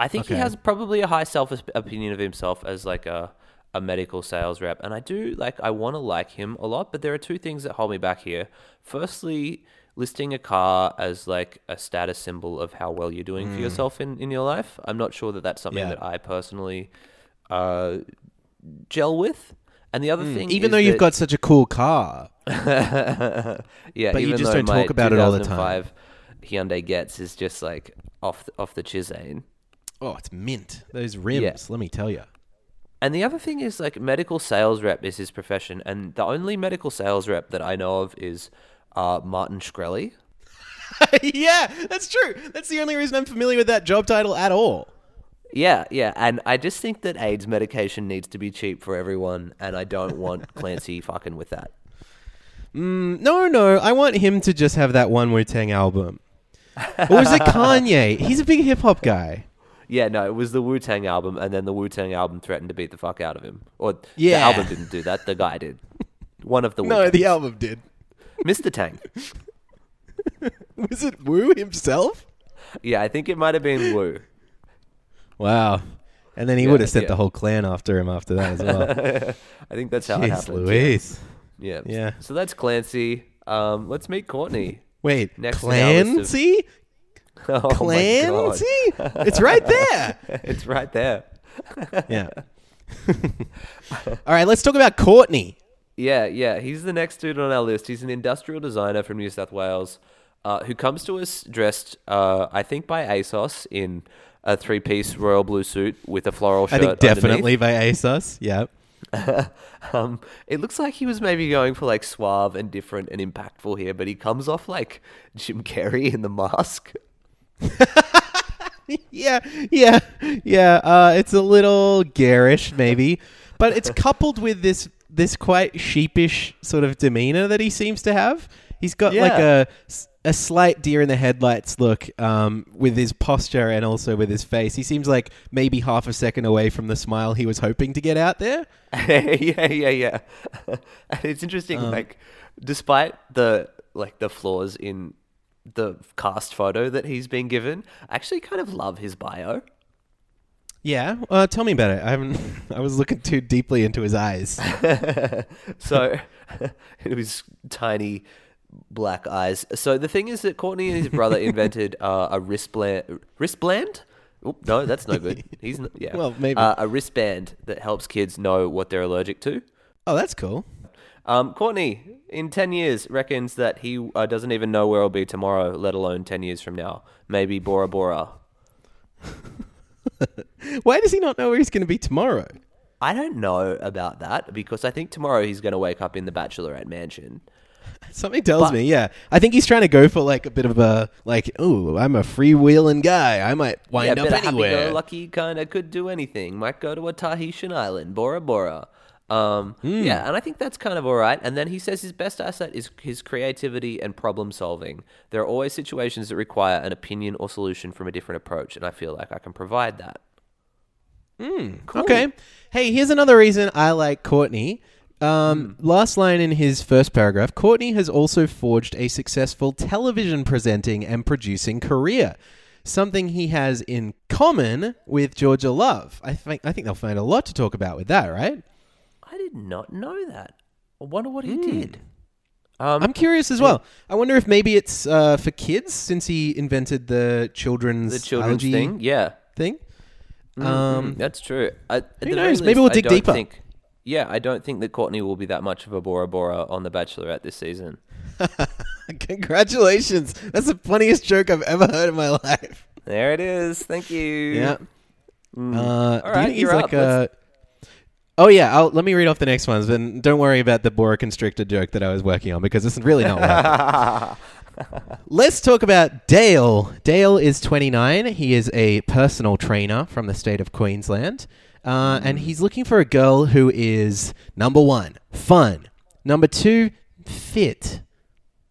I think he Okay. has probably a high self opinion of himself as like a a medical sales rep, and I do like I want to like him a lot, but there are two things that hold me back here. Firstly, listing a car as like a status symbol of how well you're doing for yourself in in your life. I'm not sure that that's something Yeah. that I personally uh, gel with. And the other thing, Even is though you've that- got such a cool car, (laughs) yeah, But you just don't talk about it all the time. Hyundai Getz is just like off the, off the chisane. oh, it's mint. Those rims, Yeah. let me tell you. And the other thing is like medical sales rep is his profession, and the only medical sales rep that I know of is uh, Martin Shkreli. (laughs) yeah, that's true. That's the only reason I'm familiar with that job title at all. Yeah, yeah, and I just think that AIDS medication needs to be cheap for everyone, and I don't want Clancy fucking with that. Mm, no, no, I want him to just have that one Wu Tang album. Or was it Kanye? (laughs) He's a big hip hop guy. Yeah, no, it was the Wu Tang album, and then the Wu Tang album threatened to beat the fuck out of him. Or Yeah. the album didn't do that; the guy did. (laughs) One of the No, Wu-Tangs. the album did. Mr. Tang. (laughs) Was it Wu himself? Yeah, I think it might have been Wu. Wow. And then he Yeah, would have sent yeah. the whole clan after him after that as well. I think that's how it Jeez happened. Louise. Yeah. Yeah. Yeah. So that's Clancy. Um, let's meet Courtney. (laughs) Wait, Next in our list of- Clancy? (laughs) Oh my God. Clancy? it's right there. (laughs) it's right there. Yeah. All right, let's talk about Courtney. Yeah, yeah. He's the next dude on our list. He's an industrial designer from New South Wales uh, who comes to us dressed, uh, I think, by ASOS in a three piece royal blue suit with a floral shirt. I think definitely by ASOS. Yeah. (laughs) um, it looks like he was maybe going for like suave and different and impactful here, but he comes off like Jim Carrey in the mask. (laughs) yeah, yeah, yeah. Uh, it's a little garish, maybe, but it's (laughs) coupled with this this quite sheepish sort of demeanor that he seems to have. He's got like a a slight deer in the headlights look um, with his posture and also with his face. He seems like maybe half a second away from the smile he was hoping to get out there. (laughs) yeah, yeah, yeah. (laughs) and it's interesting, Um, like, despite the like the flaws in the cast photo that he's been given, I actually kind of love his bio. Yeah, uh, tell me about it. I haven't. (laughs) I was looking too deeply into his eyes. so it was tiny black eyes. So the thing is that Courtney and his brother (laughs) invented uh, a wristband. Wristband? Oop, no, that's no good. He's n- yeah. Well, maybe. uh, a wristband that helps kids know what they're allergic to. Oh, that's cool. Um, Courtney, in 10 years, reckons that he uh, doesn't even know where he'll be tomorrow, let alone 10 years from now. Maybe Bora Bora. (laughs) Why does he not know where he's going to be tomorrow? I don't know about that because I think tomorrow he's going to wake up in the Bachelorette mansion. (laughs) Something tells But- me, yeah. I think he's trying to go for like a bit of a like, ooh, I'm a freewheeling guy. I might yeah, wind bit up of anywhere. happy-go-lucky kind of could do anything. Might go to a Tahitian island, Bora Bora. Um, Hmm. Yeah, and I think that's kind of all right. And then he says his best asset is his creativity and problem solving. There are always situations that require an opinion or solution from a different approach, and I feel like I can provide that. Cool. Okay. Hey, here's another reason I like Courtney. Um, Last line in his first paragraph Courtney has also forged a successful television presenting and producing career. Something he has in common with Georgia Love. I think I think they'll find a lot to talk about with that, right? I did not know that. I wonder what he did. Um, Hmm. I'm curious as well. I wonder if maybe it's uh, for kids since he invented the children's the children's allergy thing, yeah. thing. Um, Um, that's true. I, at who the very knows? Maybe we'll I dig don't deeper. Think, yeah, I don't think that Courtney will be that much of a Bora Bora on The Bachelorette this season. (laughs) Congratulations. That's the funniest joke I've ever heard in my (laughs) life. There it is. Thank you. Yeah. Uh, All right, you're like up. A? Oh yeah, I'll, let me read off the next ones. But don't worry about the boa constrictor joke that I was working on because it's really not working. (laughs) Let's talk about Dale. Dale is 29. He is a personal trainer from the state of Queensland. Uh, and he's looking for a girl who is number one, fun. Number two, fit.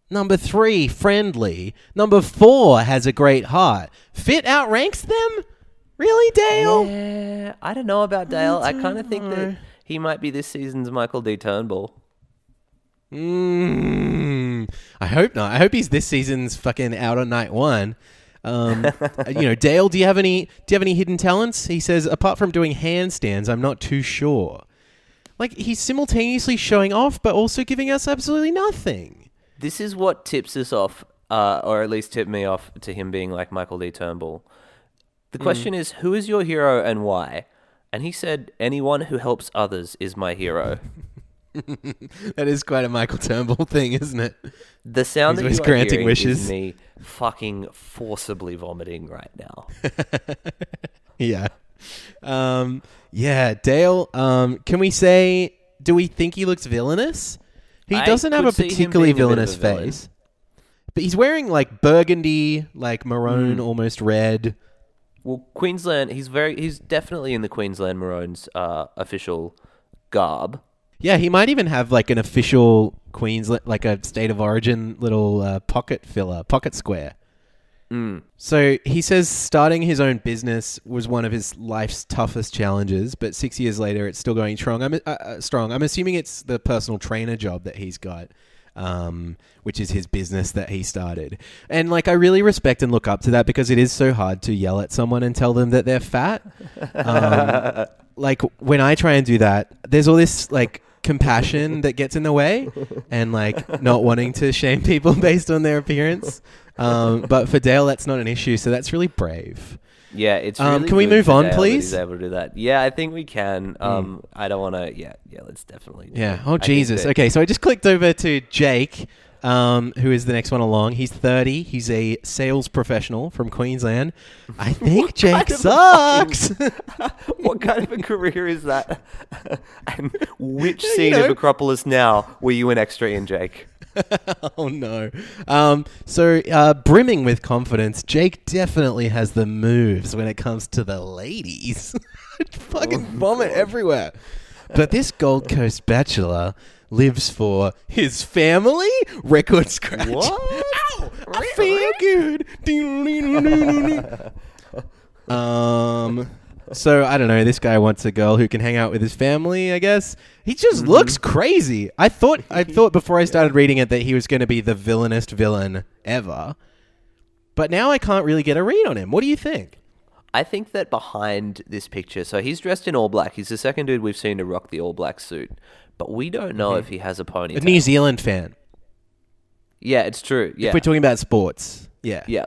Number three, friendly. Number four, has a great heart. Fit outranks them? Really, Dale? Yeah, I don't know about Dale. I, kind of think that he might be this season's Michael D. Turnbull. Mm, I hope not. I hope he's this season's fucking out on night one. Um, (laughs) you know, Dale, do you have any? Do you have any hidden talents? He says, apart from doing handstands, I'm not too sure. Like he's simultaneously showing off, but also giving us absolutely nothing. This is what tips us off, uh, or at least tipped me off to him being like Michael D. Turnbull. The question is, who is your hero and why? And he said, anyone who helps others is my hero. (laughs) (laughs) That is quite a Michael Turnbull (laughs) thing, isn't it? The sound He's that you are granting hearing wishes. is me fucking forcibly vomiting right now. (laughs) Yeah. Um, yeah, Dale. Um, can we say? Do we think he looks villainous? He I doesn't have a particularly being a bit of villainous a villain. face, but he's wearing like burgundy, like maroon, Hmm. almost red. Well, Queensland, he's very, he's definitely in the Queensland Maroons uh, official garb. Yeah, he might even have like an official Queensland, like a state of origin little uh, pocket filler, pocket square. Mm. So he says starting his own business was one of his life's toughest challenges, but six years later, it's still going strong. I'm uh, uh, strong. I'm assuming it's the personal trainer job that he's got, um, which is his business that he started. And like, I really respect and look up to that because it is so hard to yell at someone and tell them that they're fat. Um, (laughs) like when I try and do that, there's all this like compassion that gets in the way, (laughs) and like not wanting to shame people (laughs) based on their appearance. Um, but for Dale, that's not an issue, so that's really brave. Yeah, it's. Um, can we move on, Dale please? He's able to do that. Yeah, I think we can. Um, I don't want to. Yeah, yeah. Let's definitely. Yeah. it. Oh I Jesus. that- Okay, so I just clicked over to Jake, um, who is the next one along. He's 30. He's a sales professional from Queensland. I (laughs) think Jake kind of a sucks. (laughs) what kind of a career is that? (laughs) and which You scene know. of Acropolis now were you an extra in, Jake? oh no. Um, so uh, brimming with confidence, Jake definitely has the moves when it comes to the ladies. Fucking vomit everywhere. But this Gold Coast bachelor lives for his family. Record scratch. What? Ow! I feel good. (laughs) um. So I don't know. This guy wants a girl who can hang out with his family. I guess he just looks crazy. I thought I (laughs) thought before I started reading it that he was going to be the villainest villain ever, but now I can't really get a read on him. What do you think? I think that behind this picture, so he's dressed in all black. He's the second dude we've seen to rock the all black suit, but we don't know if he has a ponytail. Mm-hmm. A New Zealand fan. yeah, it's true. Yeah, If we're talking about sports, yeah, yeah.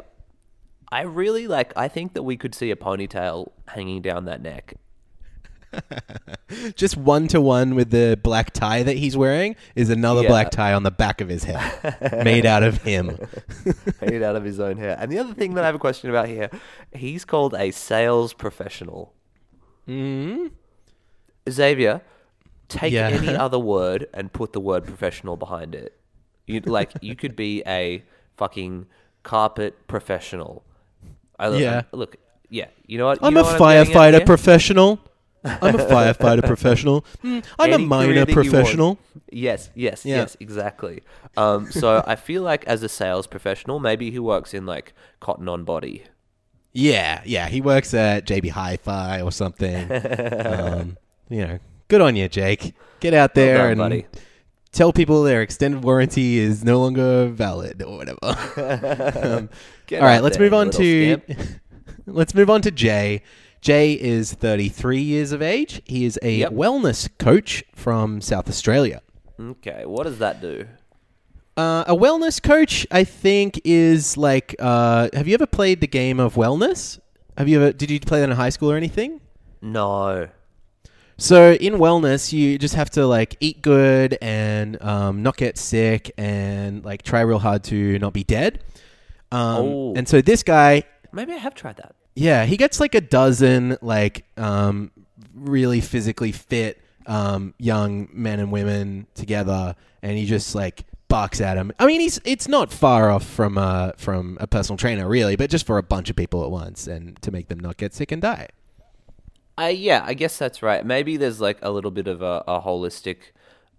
I really like. I think that we could see a ponytail hanging down that neck. (laughs) just one to one with the black tie that he's wearing is another Yeah. black tie on the back of his head, made out of him. (laughs) made out of his own hair. And the other thing that I have a question about here, he's called a sales professional. hmm Xavier, take Yeah. any (laughs) other word and put the word professional behind it. You like you could be a fucking carpet professional. I, Yeah. I- look, yeah. You know what? You I'm know a what firefighter professional. (laughs) I'm a firefighter professional. Mm, I'm Any a minor that you want. professional. Yes, yes, Yeah. yes, exactly. Um, so I feel like as a sales professional, maybe he works in like cotton on body. Yeah, yeah. He works at JB Hi-Fi or something. (laughs) um, you know, good on you, Jake. Get out there done, and buddy. tell people their extended warranty is no longer valid or whatever. (laughs) um, all right, let's there, move on to (laughs) let's move on to Jay. Jay is 33 years of age. He is a Yep. wellness coach from South Australia. Okay, what does that do? Uh, a wellness coach, I think, is like. Uh, have you ever played the game of wellness? Have you ever? Did you play that in high school or anything? No. So in wellness, you just have to like eat good and um, not get sick and like try real hard to not be dead. Um, Oh. And so this guy, Maybe I have tried that. yeah, he gets like a dozen like um, really physically fit um, young men and women together, and he just like barks at him. I mean, he's it's not far off from uh, from a personal trainer, really, but just for a bunch of people at once and to make them not get sick and die. I yeah, I guess that's right. Maybe there's like a little bit of a, a holistic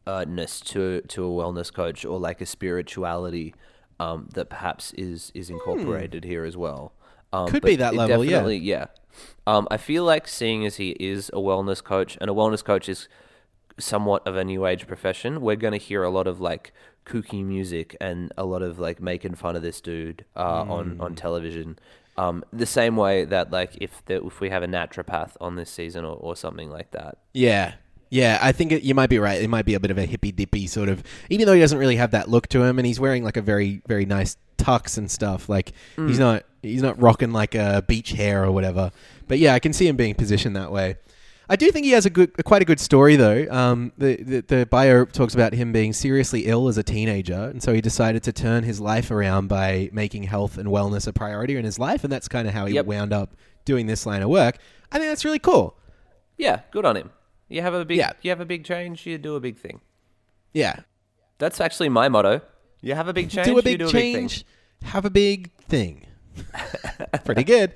uh, to to a wellness coach or like a spirituality um, that perhaps is is incorporated here as well. Um, Could be that level, yeah. definitely, yeah. Um, I feel like seeing as he is a wellness coach and a wellness coach is somewhat of a new age profession, we're going to hear a lot of like kooky music and a lot of like making fun of this dude uh, on Hmm. on television. Um, the same way that like if the, if we have a naturopath on this season or, or something like that. Yeah. Yeah, I think it, you might be right. It might be a bit of a hippy dippy sort of, even though he doesn't really have that look to him, and he's wearing like a very, very nice tux and stuff. Like he's not, he's not rocking like a beach hair or whatever. But yeah, I can see him being positioned that way. I do think he has a good, quite a good story though. Um, the, the the bio talks about him being seriously ill as a teenager, and so he decided to turn his life around by making health and wellness a priority in his life, and that's kind of how he Yep. wound up doing this line of work. I think that's really cool. Yeah, good on him. You have a big Yeah. you have a big change, you do a big thing. Yeah, That's actually my motto. You have a big change, do a big do a change, have a big thing. (laughs) Pretty good.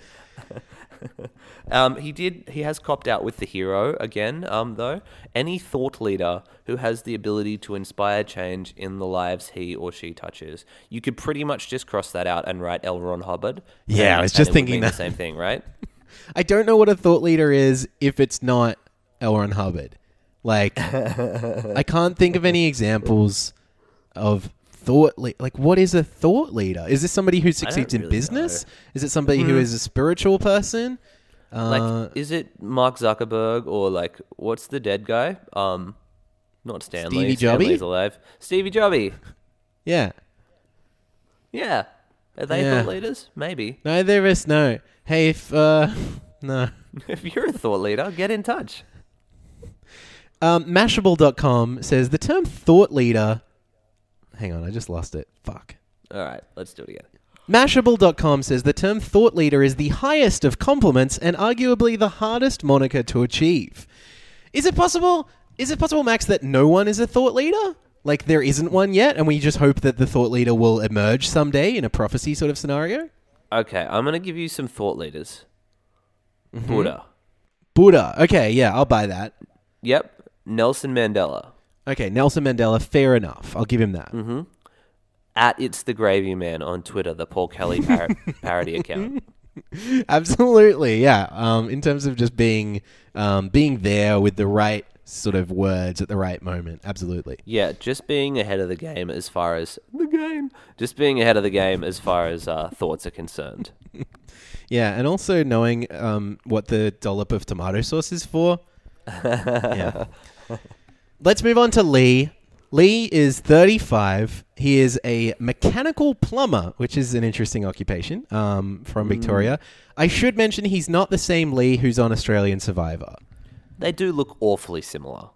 Big (laughs) thing. Um, he did. He has copped out with the hero again. Um, though any thought leader who has the ability to inspire change in the lives he or she touches, you could pretty much just cross that out and write L. Ron Hubbard. Yeah, and- I was just thinking mean that. the same thing, right? (laughs) I don't know what a thought leader is if it's not L. Ron Hubbard. Like, (laughs) I can't think of any examples of thought. Le- like, what is a thought leader? Is this somebody who succeeds in really business? know. Is it somebody who is a spiritual person? Like, Uh, is it Mark Zuckerberg or like what's the dead guy? Um, not Stanley. Stevie Jobby? Stanley's alive. Stevie Jobby. (laughs) yeah. Yeah. Are they Yeah. thought leaders? Maybe. Neither of us know. Hey, if uh, (laughs) no. (laughs) If you're a thought leader, get in touch. Um, Mashable.com says the term thought leader. Hang on, I just lost it. Fuck. All right, let's do it again. Mashable.com says the term thought leader is the highest of compliments and arguably the hardest moniker to achieve. Is it possible? Is it possible, Max, that no one is a thought leader? Like there isn't one yet, and we just hope that the thought leader will emerge someday in a prophecy sort of scenario? Okay, I'm gonna give you some thought leaders. Mm-hmm. Buddha. Buddha. Okay, yeah, I'll buy that. Yep. Nelson Mandela. Okay, Nelson Mandela, fair enough. I'll give him that. At it's the gravy man on Twitter, the Paul Kelly par- (laughs) parody account. (laughs) Absolutely, yeah. Um, in terms of just being um, being there with the right sort of words at the right moment. Absolutely. Yeah, just being ahead of the game as far as the game. Just being ahead of the game as far as uh, thoughts are concerned. (laughs) Yeah, and also knowing um, what the dollop of tomato sauce is for. yeah. Let's move on to Lee. Lee is 35. He is a mechanical plumber, which is an interesting occupation um, from Victoria. I should mention he's not the same Lee who's on Australian Survivor. They do look awfully similar.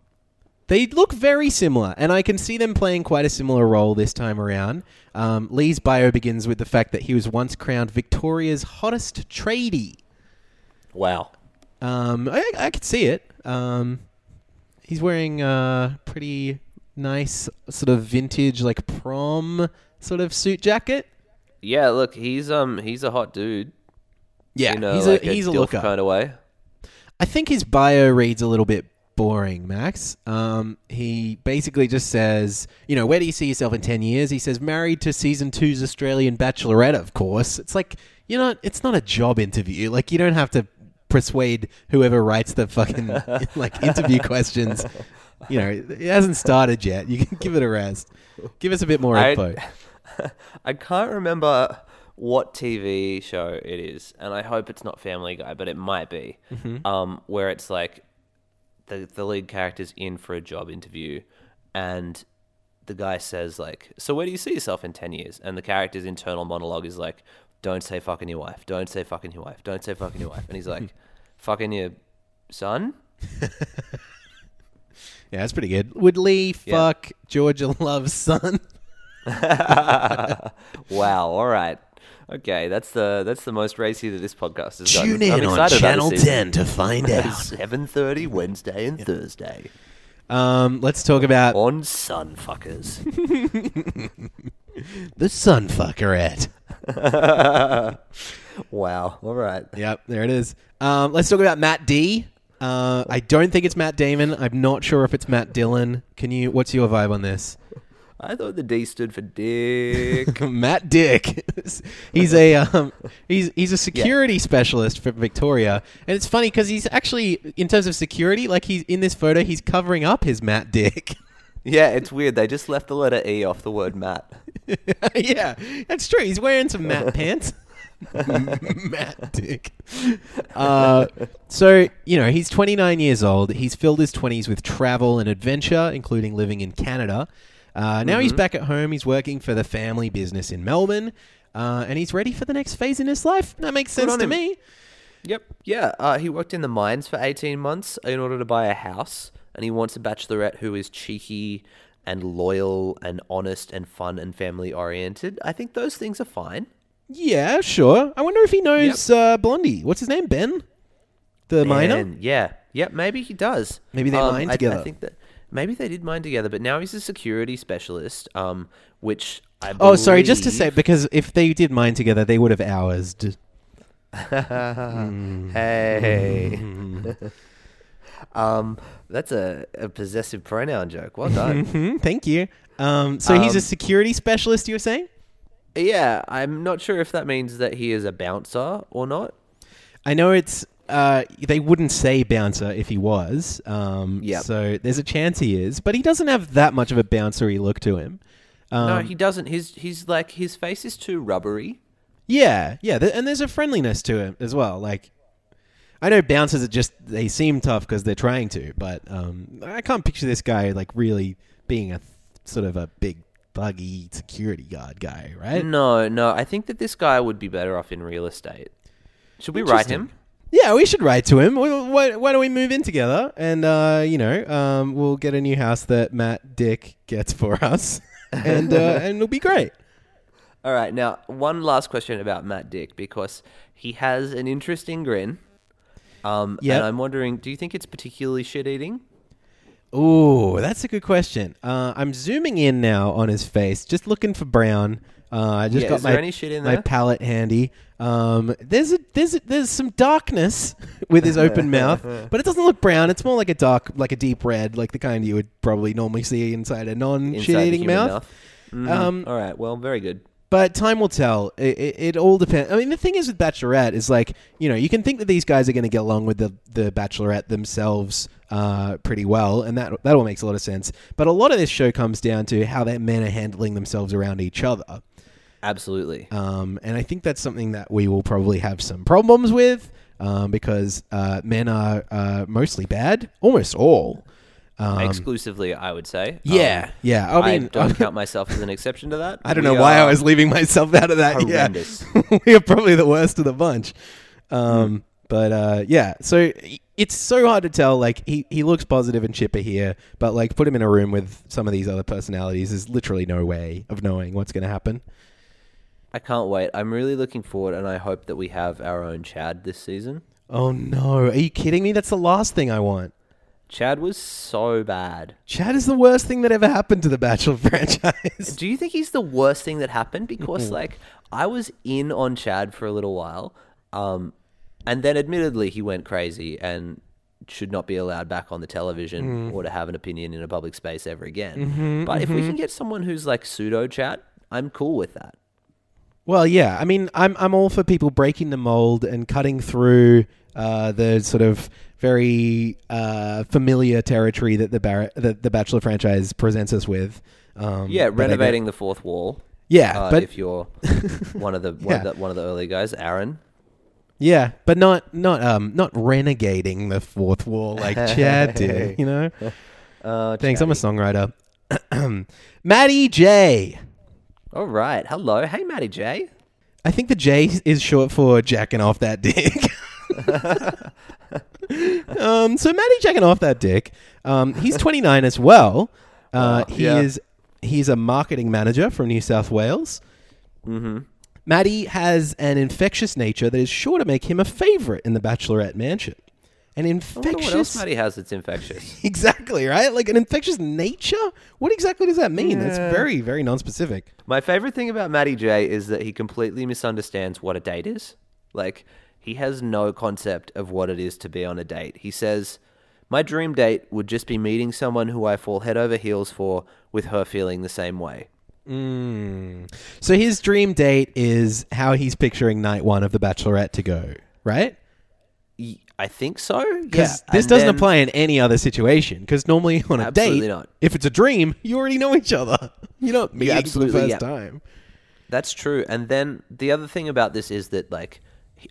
They look very similar, and I can see them playing quite a similar role this time around. Um, Lee's bio begins with the fact that he was once crowned Victoria's hottest tradie. Wow. Um, I, I could see it. Um, he's wearing a pretty nice sort of vintage, like prom sort of suit jacket. Yeah, look, he's um he's a hot dude. Yeah, in a, he's like a he's a looker. kind of way. I think his bio reads a little bit boring, Max. Um, he basically just says, you know, where do you see yourself in 10 years? He says, married to season two's Australian Bachelorette, of course. It's like, you know, it's not a job interview. Like, you don't have to persuade whoever writes the fucking, (laughs) like, interview questions. You know, it hasn't started yet. You can give it a rest. Give us a bit more I- info. (laughs) I can't remember what TV show it is, and I hope it's not Family Guy, but it might be. Mm-hmm. Um, where it's like the the lead character's in for a job interview, and the guy says like, "So where do you see yourself in ten years?" And the character's internal monologue is like, "Don't say fucking your wife. Don't say fucking your wife. Don't say fucking your wife." And he's like, (laughs) "Fucking your son." (laughs) Yeah, that's pretty good. Would Lee Yeah. fuck Georgia Love's son? (laughs) wow. All right. Okay, that's the that's the most racy that this podcast has gotten. Tune in I'm on excited about Channel this season. 10 to find out. Seven thirty Wednesday and Thursday Um, let's talk about on Sunfuckers. the Sunfuckerette. (laughs) wow. All right. Yep, there it is. Um, let's talk about Matt D. Uh, I don't think it's Matt Damon. I'm not sure if it's Matt Dillon. Can you? What's your vibe on this? I thought the D stood for dick. (laughs) Matt Dick. (laughs) he's a um, he's he's a security specialist for Victoria, and it's funny because he's actually in terms of security, like he's in this photo, he's covering up his Matt Dick. Yeah, it's weird. They just left the letter E off the word Matt. (laughs) yeah, that's true. He's wearing some Matt pants. (laughs) Matt Dick. Uh, so, you know, he's 29 years old. He's filled his 20s with travel and adventure, including living in Canada. Uh, now he's back at home. He's working for the family business in Melbourne. Uh, and he's ready for the next phase in his life. That makes sense to him. me. Yep. Yeah. Uh, he worked in the mines for 18 months in order to buy a house, and he wants a bachelorette who is cheeky and loyal and honest and fun and family oriented. I think those things are fine. Yeah, sure. I wonder if he knows uh, Blondie. What's his name? Ben? The miner? And yeah. Yep. Maybe he does. Maybe they Um, mine I- I, think that maybe they did mine together, but now he's a security specialist, um, which I Oh, sorry. Just to say, because if they did mine together, they would have hours. (laughs) hey. (laughs) um, that's a, a possessive pronoun joke. Well done. (laughs) hmm thank you. Um, so he's a Um, security specialist, you were saying? yeah, I'm not sure if that means that he is a bouncer or not. I know it's. Uh, they wouldn't say bouncer if he was. Um, yeah. So there's a chance he is, but he doesn't have that much of a bouncery look to him. Um, no, he doesn't. His he's like his face is too rubbery. Yeah, yeah, th- and there's a friendliness to him as well. Like, I know bouncers are just they seem tough because they're trying to, but um, I can't picture this guy like really being a th- sort of a big thuggy security guard guy, right? No, no. I think that this guy would be better off in real estate. Should we write him? Yeah, we should write to him. Wh- Why, why don't we move in together and uh, you know um, we'll get a new house that Matt Dick gets for (laughs) us, and uh, and it'll be great. All right. Now, one last question about Matt Dick because he has an interesting grin. Um, Yep. And I'm wondering, do you think it's particularly shit eating? Ooh, that's a good question. Uh, I'm zooming in now on his face, just looking for brown. Uh, I just Yeah, got my shit my palette handy. Um, there's a there's a, there's some darkness (laughs) with his open (laughs) mouth, but it doesn't look brown. It's more like a dark, like a deep red, like the kind you would probably normally see inside a non-shit-eating human mouth. Mhm. Um, All right. Well, very good. But time will tell. It, it, it all depends. I mean, the thing is with Bachelorette is like, you know, you can think that these guys are going to get along with the, the Bachelorette themselves uh, pretty well, and that that all makes a lot of sense. But a lot of this show comes down to how that men are handling themselves around each other. Absolutely. Um, and I think that's something that we will probably have some problems with um, because uh, men are uh, mostly bad, almost all. Um, Exclusively, I would say. yeah, Um, yeah. I mean, don't (laughs) count myself as an exception to that. I don't We know why I was leaving myself out of that. horrendous. Yeah, (laughs) we are probably the worst of the bunch. Um, But uh, yeah, so it's so hard to tell. Like he, he looks positive and chipper here, but like put him in a room with some of these other personalities. There's literally no way of knowing what's going to happen. I can't wait. I'm really looking forward, and I hope that we have our own Chad this season. Oh no, are you kidding me? That's the last thing I want. Chad was so bad. Chad is the worst thing that ever happened to the Bachelor (laughs) franchise. Do you think he's the worst thing that happened? Because like I was in on Chad for a little while, um, and then admittedly he went crazy and should not be allowed back on the television or to have an opinion in a public space ever again. but if we can get someone who's like pseudo Chad, I'm cool with that. Well, yeah. I mean, I'm I'm all for people breaking the mold and cutting through uh, the sort of very uh, familiar territory that the Bar- that the Bachelor franchise presents us with. Um, Yeah, but I get- renovating the fourth wall. Yeah, uh, but if you're (laughs) one of the one, Yeah. of the one of the early guys, Aaron. yeah, but not not um not renegading the fourth wall like (laughs) Chad did. You know. (laughs) Uh, Thanks. I'm a songwriter. (clears throat) Matty J. All right. Hello. Hey, Matty J. I think the J is short for jacking off that dick. (laughs) um, so Matty checking off that dick. Um, he's (laughs) 29 as well. Uh, he Yeah. is he's a marketing manager from New South Wales. Mm-hmm. Matty has an infectious nature that is sure to make him a favorite in the Bachelorette mansion. An I what else infectious, Matty has It's infectious. (laughs) exactly right, like an infectious nature. What exactly does that mean? That's very, very non-specific. My favorite thing about Matty J is that he completely misunderstands what a date is. Like, he has no concept of what it is to be on a date. He says, My dream date would just be meeting someone who I fall head over heels for with her feeling the same way. Mm. So his dream date is how he's picturing night one of The Bachelorette to go, right? I think so. Yeah. Because this And doesn't then- apply in any other situation. Because normally on a date, not. if it's a dream, you already know each other. (laughs) You're not meeting for the first yeah. time. That's true. And then the other thing about this is that, like,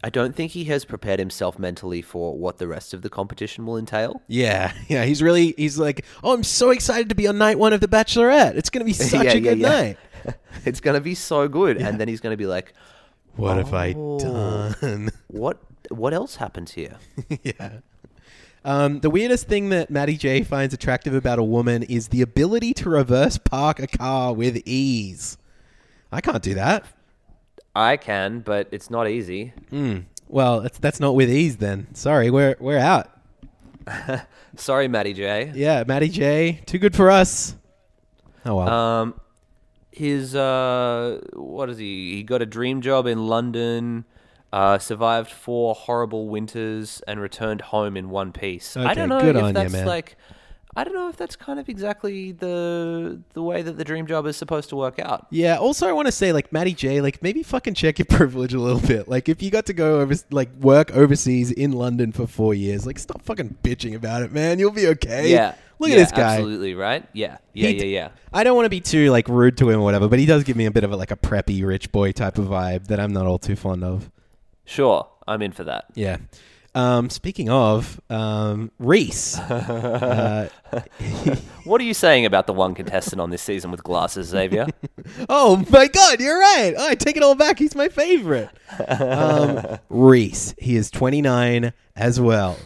I don't think he has prepared himself mentally for what the rest of the competition will entail. Yeah, (laughs) yeah. He's really, he's like, oh, I'm so excited to be on night one of The Bachelorette. It's going to be (laughs) such Yeah, a yeah, good yeah. night. (laughs) it's going to be so good. And then he's going to be like, What have I Oh. done? what, what else happens here? yeah. Um, the weirdest thing that Matty J finds attractive about a woman is the ability to reverse park a car with ease. I can't do that. I can, but it's not easy. Mm. Well, that's that's not with ease then. Sorry, we're we're out. (laughs) Sorry, Matty J. Yeah, Matty J, too good for us. Oh well. Um, his uh, what is he? He got a dream job in London. Uh, survived four horrible winters and returned home in one piece. I don't know if that's man. like. I don't know if that's kind of exactly the the way that the dream job is supposed to work out. yeah. Also, I want to say, like Matty J, like maybe fucking check your (laughs) privilege a little bit. Like, if you got to go over, like, work overseas in London for four years, like, stop fucking bitching about it, man. You'll be okay. Yeah. Look yeah, at this guy. Absolutely right. Yeah. Yeah. He yeah. Yeah. I don't want to be too like rude to him or whatever, but he does give me a bit of a, like a preppy rich boy type of vibe that I'm not all too fond of. Sure, I'm in for that. Yeah. Um, speaking of um, Reese, (laughs) uh, (laughs) What are you saying about the one contestant on this season with glasses, Xavier? (laughs) oh my God, you're right. I take it all back. He's my favorite. Um, Reese. He is 29 as well.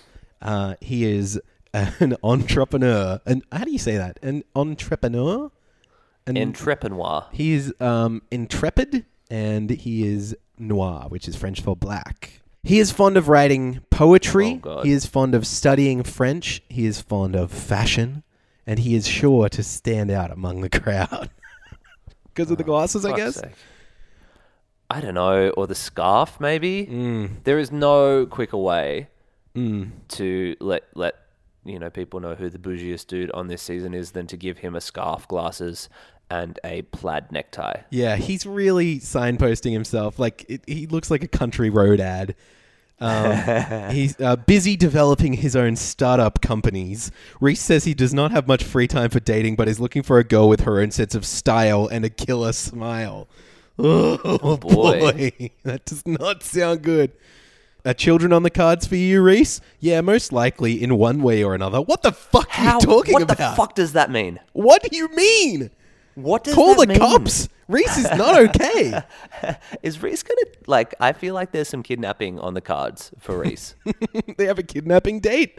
Uh, he is an entrepreneur. And how do you say that? An entrepreneur. An, Entrepreneur. He is um, intrepid and he is noir, which is French for black. He is fond of writing poetry. Oh, he is fond of studying French. He is fond of fashion. And he is sure to stand out among the crowd. (laughs) Because of the glasses, I guess. sake. I don't know, or the scarf maybe. Mm, There is no quicker way mm. to let let you know people know who the bougiest dude on this season is than to give him a scarf, glasses, and a plaid necktie. Yeah, he's really signposting himself. Like it, he looks like a country road ad. Um, (laughs) he's uh, busy developing his own startup companies. Reese says he does not have much free time for dating, but is looking for a girl with her own sense of style and a killer smile. (laughs) Oh, boy. boy. (laughs) that does not sound good. Are children on the cards for you, Reese? Yeah, most likely in one way or another. What the fuck are you talking what about? What the fuck does that mean? What do you mean? What does Call the mean? cops. Reese is not okay. (laughs) Is Reese gonna like? I feel like there's some kidnapping on the cards for Reese. (laughs) they have a kidnapping date.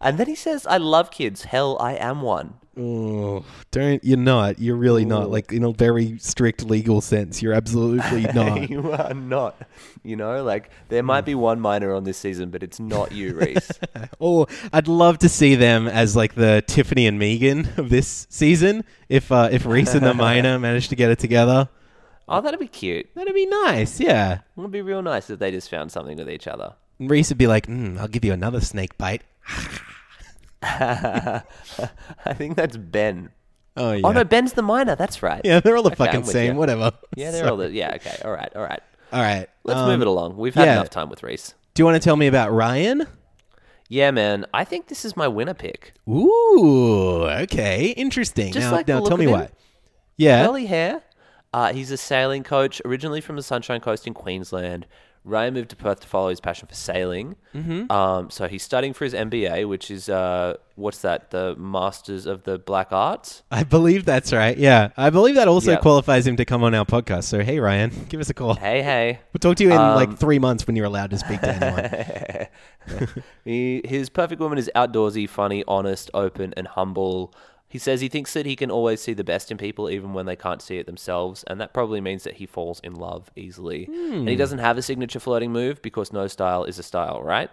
and then he says, "I love kids. Hell, I am one." Oh, don't you're not. You're really not. Like in a very strict legal sense, you're absolutely (laughs) not. you are not. You know, like there might be one minor on this season, but it's not you, Reese. (laughs) or I'd love to see them as like the Tiffany and Megan of this season. If uh, if Reese and the minor (laughs) managed to get it together, oh, that'd be cute. that'd be nice. Yeah, It would be real nice if they just found something with each other. And Reese would be like, mm, "I'll give you another snake bite." (laughs) I think that's Ben. Oh yeah. Oh no, Ben's the minor. That's right. yeah, they're all the Okay, fucking I'm with same. you. Whatever. Yeah, they're all the. (laughs) Yeah, okay, all right, all right. All right. Let's um, move it along. We've had yeah. enough time with Reese. Do you want to tell me about Ryan? Yeah, man. I think this is my winner pick. Ooh, okay, interesting. Just now, like the now look tell me why. Yeah. Curly hair. Uh, he's a sailing coach, originally from the Sunshine Coast in Queensland. Ryan moved to Perth to follow his passion for sailing. Mm-hmm. Um, so he's studying for his MBA, which is uh, what's that? The Masters of the Black Arts. I believe that's right. Yeah, I believe that also Yep. qualifies him to come on our podcast. So hey, Ryan, (laughs) give us a call. Hey, hey. We'll talk to you in Um, like three months when you're allowed to speak to anyone. (laughs) He, his perfect woman is outdoorsy, funny, honest, open, and humble. He says he thinks that he can always see the best in people even when they can't see it themselves, and that probably means that he falls in love easily. And he doesn't have a signature flirting move because no style is a style, right?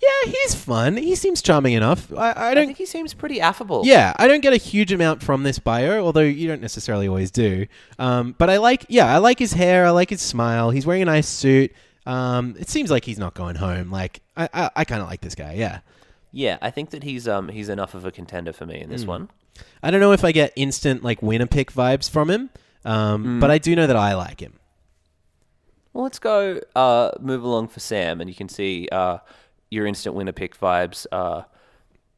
yeah, he's fun. He seems charming enough. I, I I don't. think he seems pretty affable. Yeah, I don't get a huge amount from this bio, although you don't necessarily always do. Um, but I like, yeah, I like his hair. I like his smile. He's wearing a nice suit. Um, it seems like he's not going home. Like I, I, I kind of like this guy. Yeah. Yeah, I think that he's um he's enough of a contender for me in this one. I don't know if I get instant like winner pick vibes from him, um, but I do know that I like him. Well, let's go uh, move along for Sam, and you can see uh, your instant winner pick vibes uh,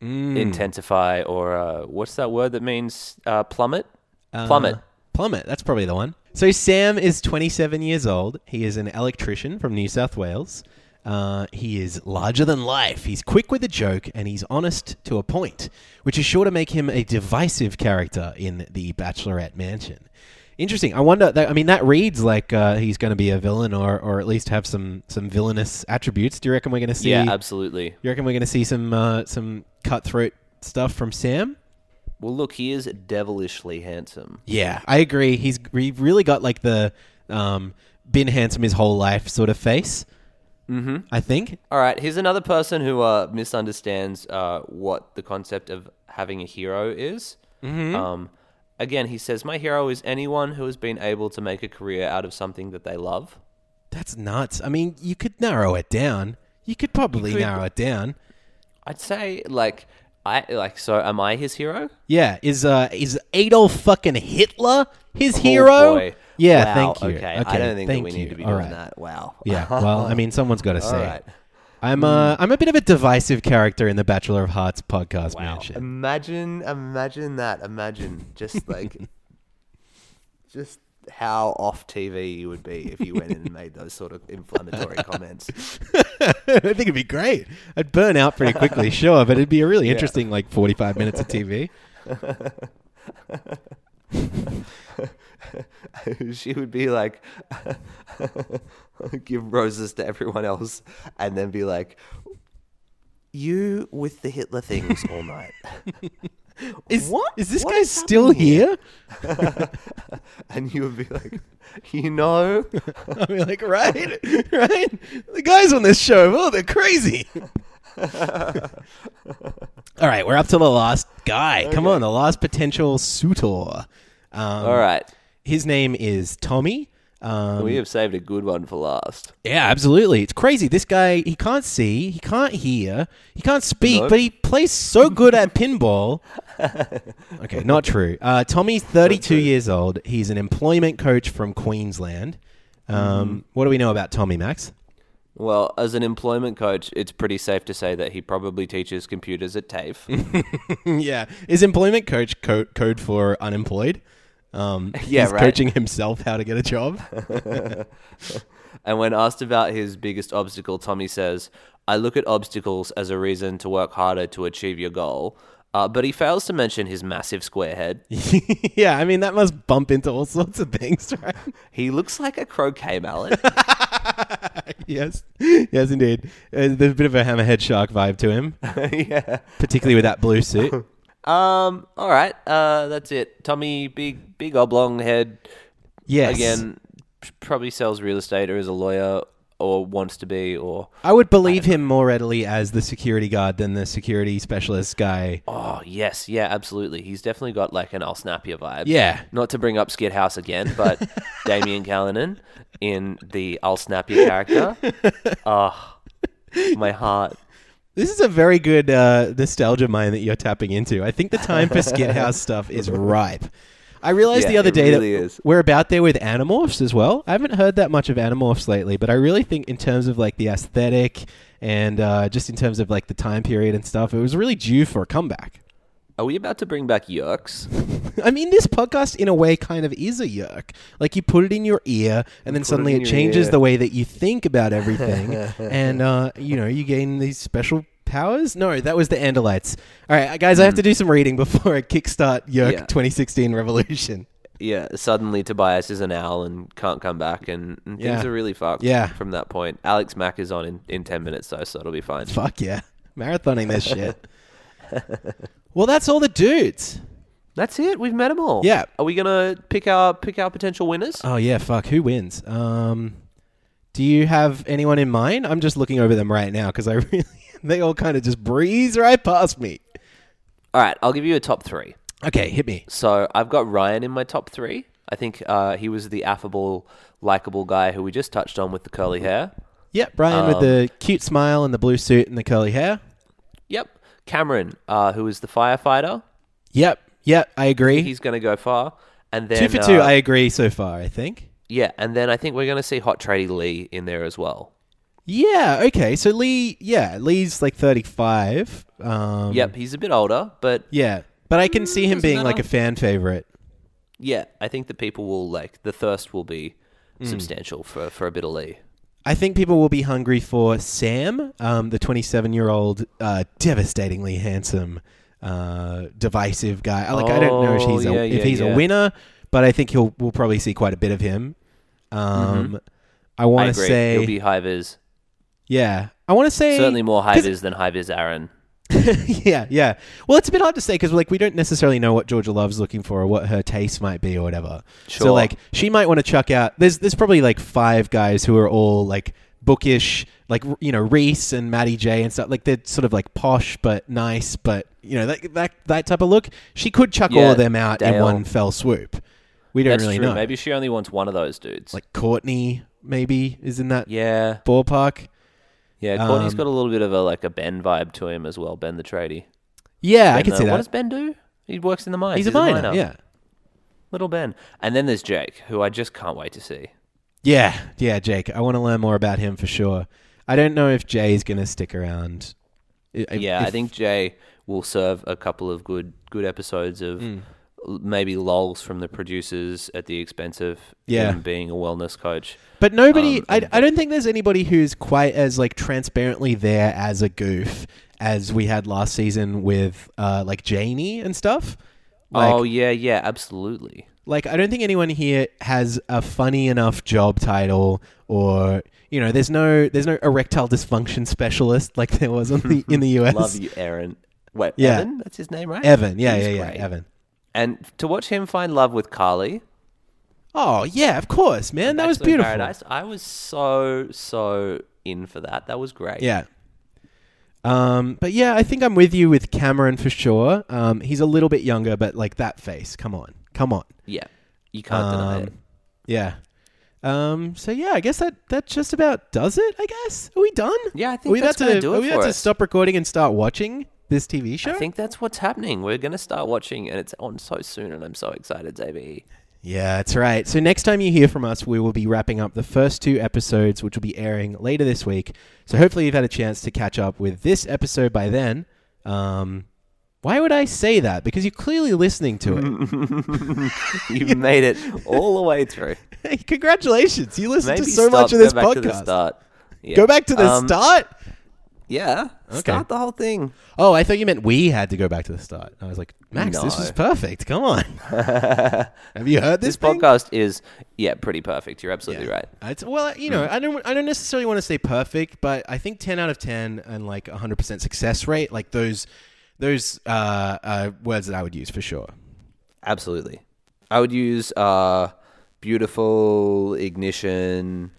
intensify, or uh, what's that word that means uh, plummet? Plummet. Uh, Plummet, that's probably the one. So Sam is 27 years old. He is an electrician from New South Wales. Uh, he is larger than life. He's quick with a joke and he's honest to a point, which is sure to make him a divisive character in the Bachelorette Mansion. Interesting. I wonder. That, I mean, that reads like uh, he's going to be a villain, or, or at least have some some villainous attributes. Do you reckon we're going to see? yeah, absolutely. You reckon we're going to see some uh, some cutthroat stuff from Sam? Well, look, he is devilishly handsome. Yeah, I agree. He's he really got like the um, been handsome his whole life sort of face. Mm-hmm. I think. All right, here's another person who uh, misunderstands uh, what the concept of having a hero is. Mm-hmm. Um, again, he says, My hero is anyone who has been able to make a career out of something that they love. That's nuts. I mean, you could narrow it down. You could probably could- narrow it down. I'd say, like, I like. So, am I his hero? Yeah, is uh is Adolf fucking Hitler his Oh, hero? boy. Yeah, Wow, thank you. Okay, I don't think that we you. need to be All doing right. that. Wow. Yeah, (laughs) well, I mean, someone's got to say. right. I'm uh, I'm a bit of a divisive character in the Bachelor of Hearts podcast Wow. mansion. Imagine, imagine that. Imagine just like, (laughs) just how off TV you would be if you went in and (laughs) made those sort of inflammatory comments. (laughs) I think it'd be great. I'd burn out pretty quickly, (laughs) sure, but it'd be a really interesting like 45 minutes of TV. she would be like, give roses to everyone else, and then be like, you with the Hitler things all night. Is What? Is this What guy is still here? (laughs) and you would be like, you know, (laughs) I'll be like, right, right. The guys on this show, oh, they're crazy. (laughs) All right, we're up to the last guy. Come on, the last potential suitor. Um, all right. His name is Tommy. Um, We have saved a good one for last. yeah, absolutely. It's crazy. This guy, he can't see, he can't hear, he can't speak, Nope. but he plays so good at pinball. (laughs) okay, not true. Uh, Tommy's 32 years old. He's an employment coach from Queensland. Um, What do we know about Tommy, Max? Well, as an employment coach, it's pretty safe to say that he probably teaches computers at TAFE. (laughs) yeah. Is employment coach co- code for unemployed? Um, (laughs) Yeah, he's right. coaching himself how to get a job. (laughs) and when asked about his biggest obstacle, Tommy says, I look at obstacles as a reason to work harder to achieve your goal. Uh, but he fails to mention his massive square head. (laughs) yeah, I mean that must bump into all sorts of things, right? He looks like a croquet mallet. yes, yes, indeed. Uh, there's a bit of a hammerhead shark vibe to him, yeah. particularly with that blue suit. Um. All right. Uh. That's it. Tommy, big, big oblong head. Yes, Again, probably sells real estate or is a lawyer or wants to be or. I would believe him more readily as the security guard than the security specialist guy. Oh yes, yeah, absolutely. He's definitely got like an I'll snap your vibe. Yeah. Not to bring up Skithouse again, but (laughs) Damian Callinan in the I'll snap your character. Oh, (laughs) my heart. This is a very good uh, nostalgia mine that you're tapping into. I think the time for (laughs) Skithouse stuff is ripe. I realized the other day really that is. we're about there with Animorphs as well. I haven't heard that much of Animorphs lately, but I really think in terms of like the aesthetic and uh, just in terms of like the time period and stuff, it was really due for a comeback. Are we about to bring back Yeerks? (laughs) (laughs) I mean, this podcast, in a way, kind of is a yeerk. Like you put it in your ear, and then Put suddenly in it changes ear. the way that you think about everything, (laughs) and uh, you know, you gain these special powers. No, that was the Andalites. All right, guys, I have to do some reading before (laughs) I kickstart Yeerk Yeah. 2016 Revolution. Yeah, suddenly Tobias is an owl and can't come back, and, and Yeah. things are really fucked. Yeah. from that point. Alex Mack is on in, in ten minutes though, so it'll be fine. Fuck yeah, marathoning this shit. well, that's all the dudes. That's it. We've met them all. Yeah. Are we gonna pick our pick our potential winners? Oh yeah, fuck. Who wins? Um, do you have anyone in mind? I'm just looking over them right now because I (laughs) really they all kind of just breeze right past me. All right, I'll give you a top three. Okay, hit me. So I've got Ryan in my top three. I think uh, he was the affable, likable guy who we just touched on with the curly hair. Yep, Brian with Um, the cute smile and the blue suit and the curly hair. Yep. Cameron, uh, who is the firefighter. Yep, yep, I agree. He's going to go far. And then two for two, uh, I agree so far. I think. yeah, and then I think we're going to see Hot Tradie Lee in there as well. Yeah. Okay. So Lee, yeah, Lee's like 35. Um, Yep, he's a bit older, but Yeah, but I can see him being matter. like a fan favorite. yeah, I think the people will like the thirst will be Hmm. substantial for for a bit of Lee. I think people will be hungry for Sam, um, the 27 year old, uh, devastatingly handsome, uh, divisive guy. I- Like I don't know if Oh, he's a, yeah, if yeah, he's yeah. a winner, but I think he'll we'll probably see quite a bit of him. Um, I I want to say, He'll be high vis. yeah, I want to say Certainly more high vis than high vis Aaron. (laughs) yeah, yeah. Well, it's a bit hard to say because like we don't necessarily know what Georgia Love's looking for or what her taste might be or whatever. So like she might want to chuck out. There's there's probably like five guys who are all like bookish, like you know Reese and Matty J and stuff. Like they're sort of like posh but nice, but you know that that that type of look. She could chuck all of them out in one fell swoop. We don't That's really true. know. Maybe she only wants one of those dudes. like Courtney maybe is in that yeah, ballpark. yeah. Courtney's Um, got a little bit of a like a Ben vibe to him as well. Ben the tradie. Yeah, I can see What does Ben do? He works in the mines. He's a miner. Yeah. little Ben. And then there's Jake, who I just can't wait to see. Yeah, yeah, Jake. I want to learn more about him for sure. I don't know if Jay's going to stick around. I- if- yeah, I think Jay will serve a couple of good good episodes of l- maybe lols from the producers at the expense of Yeah. him being a wellness coach. But nobody, um, I, I don't think there's anybody who's quite as like transparently there as a goof as we had last season with uh, like Janie and stuff. Like, oh yeah, yeah, absolutely. Like I don't think anyone here has a funny enough job title or you know there's no there's no erectile dysfunction specialist like there was on the (laughs) in the US. Love you, Aaron. Wait, Yeah. Evan? That's his name, right? Evan, yeah, He's yeah, yeah, great. Evan. And to watch him find love with Carly, Oh yeah, of course, man. That was beautiful. Paradise, I was so so in for that. That was great. Yeah. Um, but yeah, I think I'm with you with Cameron for sure. Um, he's a little bit younger, but like that face, come on, come on. yeah. You can't deny Um, it. Yeah. Um, so yeah, I guess that that just about does it. I guess are we done? Yeah, I Are think we that's about gonna to do are it we for about to us. stop recording and start watching this TV show? I think that's what's happening. We're going to start watching, and it's on so soon, and I'm so excited, JB. Yeah, that's right. So next time you hear from us, we will be wrapping up the first two episodes, which will be airing later this week. So hopefully you've had a chance to catch up with this episode by then. Um, why would I say that? Because you're clearly listening to it. (laughs) You've made it all the way through. (laughs) hey, congratulations! You listened Maybe to so stop, much of this go back to the podcast. start. Yeah. Go back to the Um, start. Yeah, start the whole thing. Oh, I thought you meant we had to go back to the start. I was like, Max, this No. is perfect. Come on. (laughs) Have you heard this, This thing? podcast is yeah pretty perfect. You're absolutely right. It's, well, you know, I don't, I don't necessarily want to say perfect, but I think ten out of ten and like hundred percent success rate, like those, those uh, uh, words that I would use for sure. Absolutely. I would use uh, beautiful ignition.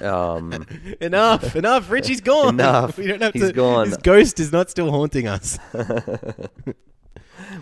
Um, (laughs) enough, enough. Richie's gone. Enough. (laughs) We don't have He's to. gone. His ghost is not still haunting us. (laughs)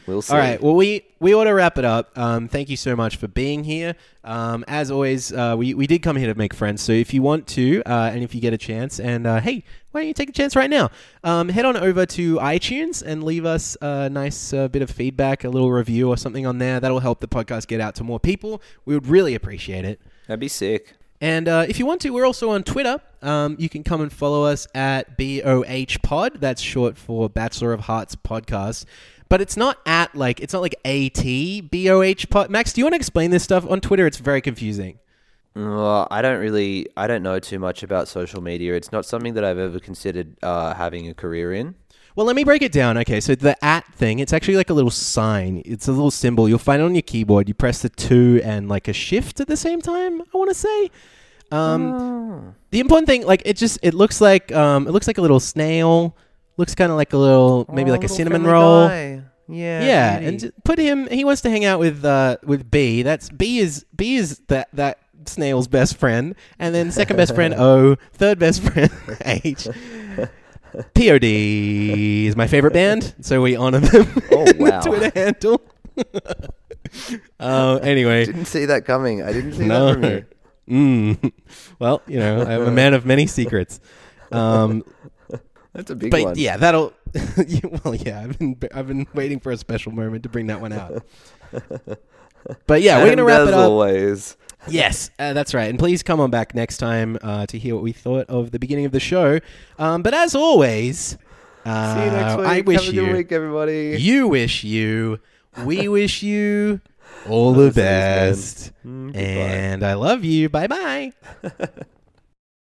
we'll see. All right. Well, we we ought to wrap it up. Um, thank you so much for being here. Um, as always, uh, we we did come here to make friends. So if you want to, uh, and if you get a chance, and uh, hey, why don't you take a chance right now? Um, head on over to iTunes and leave us a nice uh, bit of feedback, a little review or something on there. That'll help the podcast get out to more people. We would really appreciate it. That'd be sick. And uh, if you want to, we're also on Twitter. Um, you can come and follow us at BOH Pod. That's short for Bachelor of Hearts Podcast. But it's not at like it's not like A T B O H pod. Max, do you want to explain this stuff on Twitter? It's very confusing. Well, I don't really, I don't know too much about social media. It's not something that I've ever considered uh, having a career in. Well, let me break it down. Okay, so the at thing, it's actually like a little sign. It's a little symbol. You'll find it on your keyboard. You press the two and like a shift at the same time. I want to say. Um, The important thing, like it just it looks like um, it looks like a little snail. Looks kind of like a little maybe like a cinnamon roll. Yeah, Yeah, and put him. He wants to hang out with uh, with B. That's B is B is that that snail's best friend, and then second best friend O, (laughs) third best friend (laughs) H. Pod is my favorite band, so we honor them. Oh, (laughs) wow. the Twitter handle. uh, anyway, didn't see that coming. I didn't see no. that from you. Mm. Well, you know, I'm a man of many secrets. Um, That's a big but one. yeah, that'll. (laughs) well, yeah, I've been I've been waiting for a special moment to bring that one out. (laughs) But yeah, we're gonna wrap it up. always. Yes, uh, that's right. And please come on back next time uh, to hear what we thought of the beginning of the show. Um, but as always, uh, See you next week. I wish Have a you, good week, everybody. you wish you, we (laughs) wish you all the best, Mm, and I love you. Bye bye.